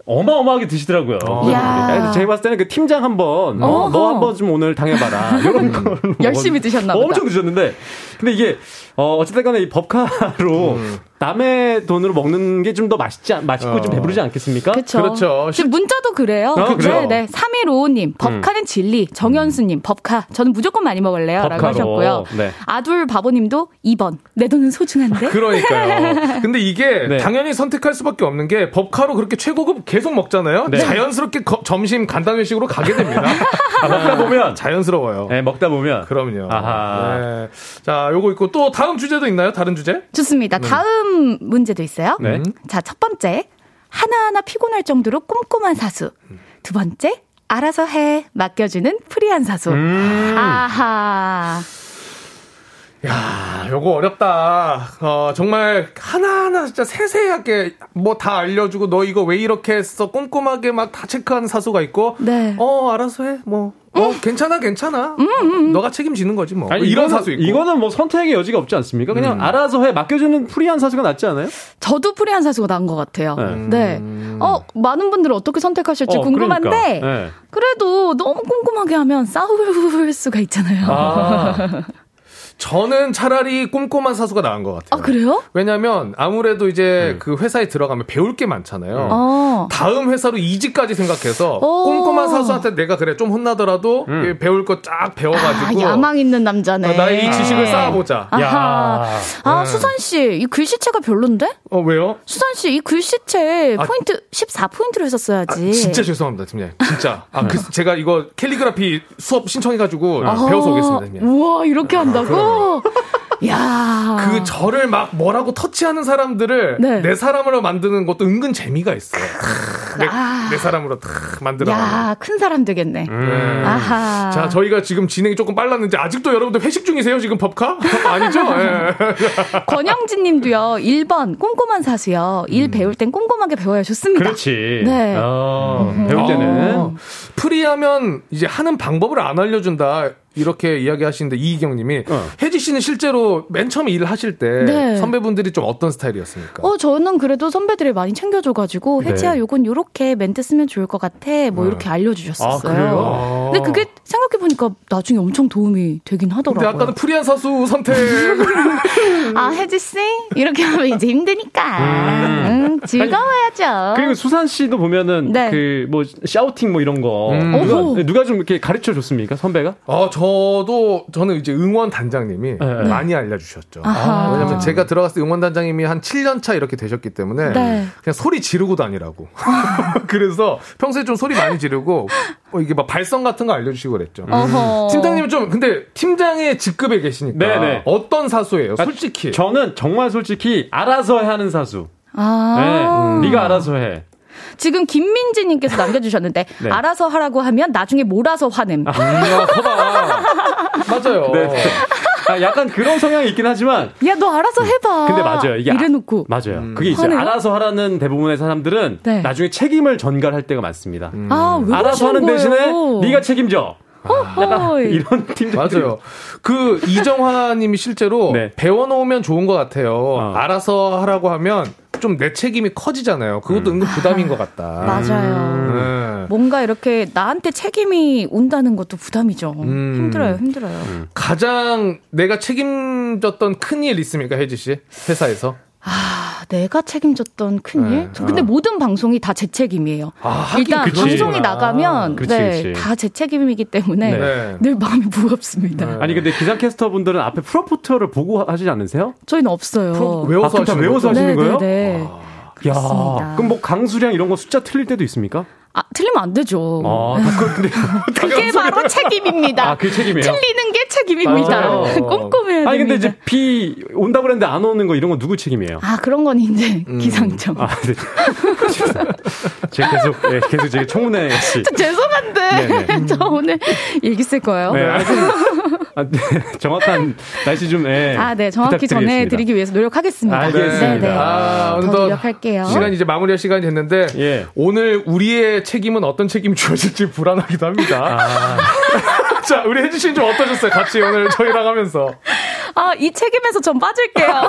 어마어마하게 드시더라고요. 이야. 그래서 제가 봤을 때는 그 팀장 한번 어. 너 한번 좀 오늘 당해봐라 이런 걸로 열심히 드셨나 보다. 엄청 드셨는데 근데 이게 어 어쨌든 간에 이 법카로 음. 남의 돈으로 먹는 게 좀 더 맛있지 않- 맛있고 좀 배부르지 않겠습니까? 그렇죠. 그렇죠. 지금 문자도 그래요. 아, 그래요? 네, 네. 3155님, 법카는 진리. 정현수님, 법카. 저는 무조건 많이 먹을래요. 라고 법카로. 하셨고요. 네. 아둘 바보님도 2번. 내 돈은 소중한데? 그러니까요. 근데 이게 네. 당연히 선택할 수밖에 없는 게 법카로 그렇게 최고급 계속 먹잖아요. 네. 자연스럽게 거- 점심 간단 회식으로 가게 됩니다. 아, 먹다 보면 자연스러워요. 네, 먹다 보면 그럼요. 아하. 네. 자, 요거 있고 또 다음 주제도 있나요? 다른 주제? 좋습니다. 다음 문제도 있어요. 네. 자, 첫 번째. 하나하나 피곤할 정도로 꼼꼼한 사수. 두 번째. 알아서 해. 맡겨주는 프리한 사수. 음. 아하. 야, 요거 어렵다. 어, 정말 하나하나 진짜 세세하게 뭐 다 알려주고 너 이거 왜 이렇게 했어? 꼼꼼하게 막 다 체크하는 사수가 있고. 네. 어, 알아서 해. 뭐. 어, 괜찮아, 괜찮아. 너가 책임지는 거지 뭐. 아니, 뭐 이런 사수 있고. 이거는 뭐 선택의 여지가 없지 않습니까? 그냥 알아서 해 맡겨주는 프리한 사수가 낫지 않아요? 저도 프리한 사수가 나은 것 같아요. 네. 네. 어, 많은 분들은 어떻게 선택하실지 어, 궁금한데, 그러니까. 네. 그래도 너무 꼼꼼하게 하면 싸울 수가 있잖아요. 아. 저는 차라리 꼼꼼한 사수가 나은 것 같아요. 아, 그래요? 왜냐면 아무래도 이제 그 회사에 들어가면 배울 게 많잖아요. 어. 다음 회사로 이직까지 생각해서 오. 꼼꼼한 사수한테 내가 그래 좀 혼나더라도 이 배울 거쫙 아, 배워가지고 야망 있는 남자네. 어, 나의 이 지식을 쌓아보자. 아하. 아, 네. 수산 씨, 이 글씨체가 별론데? 어 왜요? 수산 씨, 이 글씨체 아. 포인트 14 포인트로 했었어야지. 아, 진짜 죄송합니다, 팀장님. 진짜. 아, 그, 제가 이거 캘리그라피 수업 신청해가지고. 배워서 오겠습니다, 팀장님. 우와, 이렇게 한다고? 야. 그 저를 막 뭐라고 터치하는 사람들을 네. 내 사람으로 만드는 것도 은근 재미가 있어요. 내, 내 사람으로 탁 만들어. 야, 큰 사람 되겠네. 네. 아하. 자, 저희가 지금 진행이 조금 빨랐는데 아직도 여러분들 회식 중이세요? 지금 법카? 아니죠? 예. 권영진 님도요, 1번, 꼼꼼한 사수요. 일 배울 땐 꼼꼼하게 배워야 좋습니다. 그렇지. 네. 어, 배울 때는. 어, 프리하면 이제 하는 방법을 안 알려 준다. 이렇게 이야기하시는데 이희경 님이 혜지 씨는 실제로 맨 처음에 일을 하실 때 네. 선배분들이 좀 어떤 스타일이었습니까? 어, 저는 그래도 선배들이 많이 챙겨줘가지고, 네. 혜지야, 요건 요렇게 멘트 쓰면 좋을 것 같아. 뭐, 이렇게 알려주셨었어요. 아, 그래요? 근데 그게 생각해 보니까 나중에 엄청 도움이 되긴 근데 하더라고요. 아까는 프리한 사수 선택. 아, 혜지 씨? 이렇게 하면 이제 힘드니까. 음, 즐거워야죠. 그리고 수산 씨도 보면은 네. 그뭐 샤우팅 뭐 이런 거 음. 누가. 누가 좀 이렇게 가르쳐 줬습니까 선배가? 어, 저 도, 저는 이제 응원 단장님이 네. 많이 알려주셨죠. 아하. 왜냐면 제가 들어갔을 때 응원 단장님이 한 7년 차 이렇게 되셨기 때문에 네. 그냥 소리 지르고 다니라고. 그래서 평소에 좀 소리 많이 지르고 뭐 이게 막 발성 같은 거 알려주시고 그랬죠. 어허. 팀장님은 좀, 근데 팀장의 직급에 계시니까. 네네. 어떤 사수예요? 아, 솔직히. 저는 정말 솔직히 알아서 하는 사수. 아. 네, 네가 알아서 해. 지금 김민지님께서 남겨주셨는데, 네. 알아서 하라고 하면 나중에 몰아서 화냄. 아, 거봐. 맞아요. 네. 아, 약간 그런 성향이 있긴 하지만 야, 너 알아서 해봐. 근데 맞아요. 이게 이래놓고. 아, 맞아요. 그게 있어요. 화내요? 알아서 하라는 대부분의 사람들은 네. 나중에 책임을 전가할 때가 많습니다. 아, 왜 알아서 하는 그러시는 대신에 거예요? 네가 책임져. 어허이. 이런 팀들 맞아요. 그 이정화님이 실제로 네. 배워놓으면 좋은 것 같아요. 알아서 하라고 하면 좀 내 책임이 커지잖아요. 그것도 은근 부담인 것 같다. 맞아요. 네. 뭔가 이렇게 나한테 책임이 온다는 것도 부담이죠. 음. 힘들어요, 힘들어요. 가장 내가 책임졌던 큰 일 있습니까, 혜지 씨? 회사에서? 아, 내가 책임졌던 큰일? 네. 저 근데 어. 모든 방송이 다 제 책임이에요. 아, 하긴 일단 그치. 방송이 나가면 그치, 네. 다 제 책임이기 때문에 네. 늘 마음이 무겁습니다. 아니 근데 기상캐스터 분들은 앞에 프로포터를 보고 하시지 않으세요? 저희는 없어요. 아, 그럼 다 외워서 하시는 네, 거예요? 네, 네. 야, 그렇습니다. 그럼 뭐 강수량 이런 거 숫자 틀릴 때도 있습니까? 아, 틀리면 안 되죠. 아, 그- 근데 그게 바로 책임입니다. 아, 그게 책임이에요? 틀리는 게 책임입니다. 꼼꼼해야 아니 근데 됩니다. 이제 비 온다 그랬는데 안 오는 거 이런 거 누구 책임이에요? 아, 그런 건 이제 기상청. 아, 네. 제가 계속 예, 계속 제가 청문회 씨. 저 죄송한데 네 네. 저 오늘 일기 쓸 거예요. 네, 아, 네, 정확한 날씨 좀 예, 아, 네, 정확히. 전해드리기 위해서 노력하겠습니다. 알겠습니다. 네, 네. 아, 더 오늘도 노력할게요. 시간이 이제 마무리할 시간이 됐는데 예. 오늘 우리의 책임은 어떤 책임이 주어질지 불안하기도 합니다. 자, 우리 혜지 씨는 좀 어떠셨어요? 같이 오늘 저희랑 하면서. 아, 이 책임에서 전 빠질게요.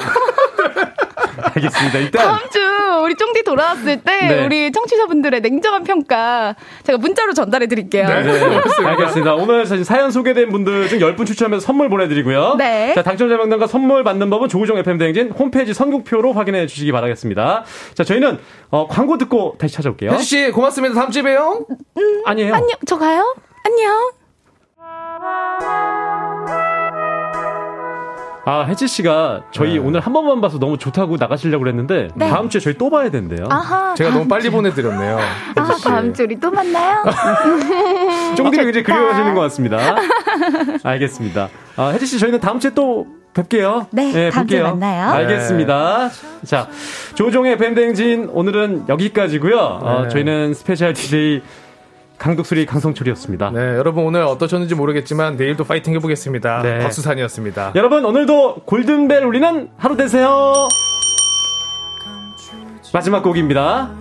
알겠습니다. 일단 다음 주 우리 쫑디 돌아왔을 때 네. 우리 청취자분들의 냉정한 평가 제가 문자로 전달해 드릴게요. 네, 알겠습니다. 오늘 사실 사연 소개된 분들 중 10분 추첨해서 선물 보내드리고요. 네. 자, 당첨자 명단과 선물 받는 법은 조우종 FM 대행진 홈페이지 선곡표로 확인해 주시기 바라겠습니다. 자, 저희는 어, 광고 듣고 다시 찾아올게요. 혜지 씨, 고맙습니다. 다음 주에 봬요. 아니에요. 안녕, 저 가요? 안녕. 아, 혜지 씨가 저희 오늘 한 번만 봐서 너무 좋다고 나가시려고 그랬는데 네. 다음 주에 저희 또 봐야 된대요. 아하. 제가 너무 빨리 주. 보내드렸네요. 아, 다음 주 우리 또 만나요? 쫑디를 굉장히 좋다. 그리워하시는 것 같습니다. 알겠습니다. 아, 혜지 씨 저희는 다음 주에 또 뵐게요. 네, 다음 주에 볼게요. 만나요. 알겠습니다. 자, 조종의 밴댕진 오늘은 여기까지고요. 어, 네. 저희는 스페셜 DJ 강독수리 강성철이었습니다. 네, 여러분 오늘 어떠셨는지 모르겠지만 내일도 파이팅 해보겠습니다. 네. 박수산이었습니다. 여러분 오늘도 골든벨 울리는 하루 되세요. 마지막 곡입니다.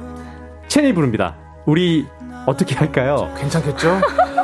체니 부릅니다. 우리 어떻게 할까요? 괜찮겠죠?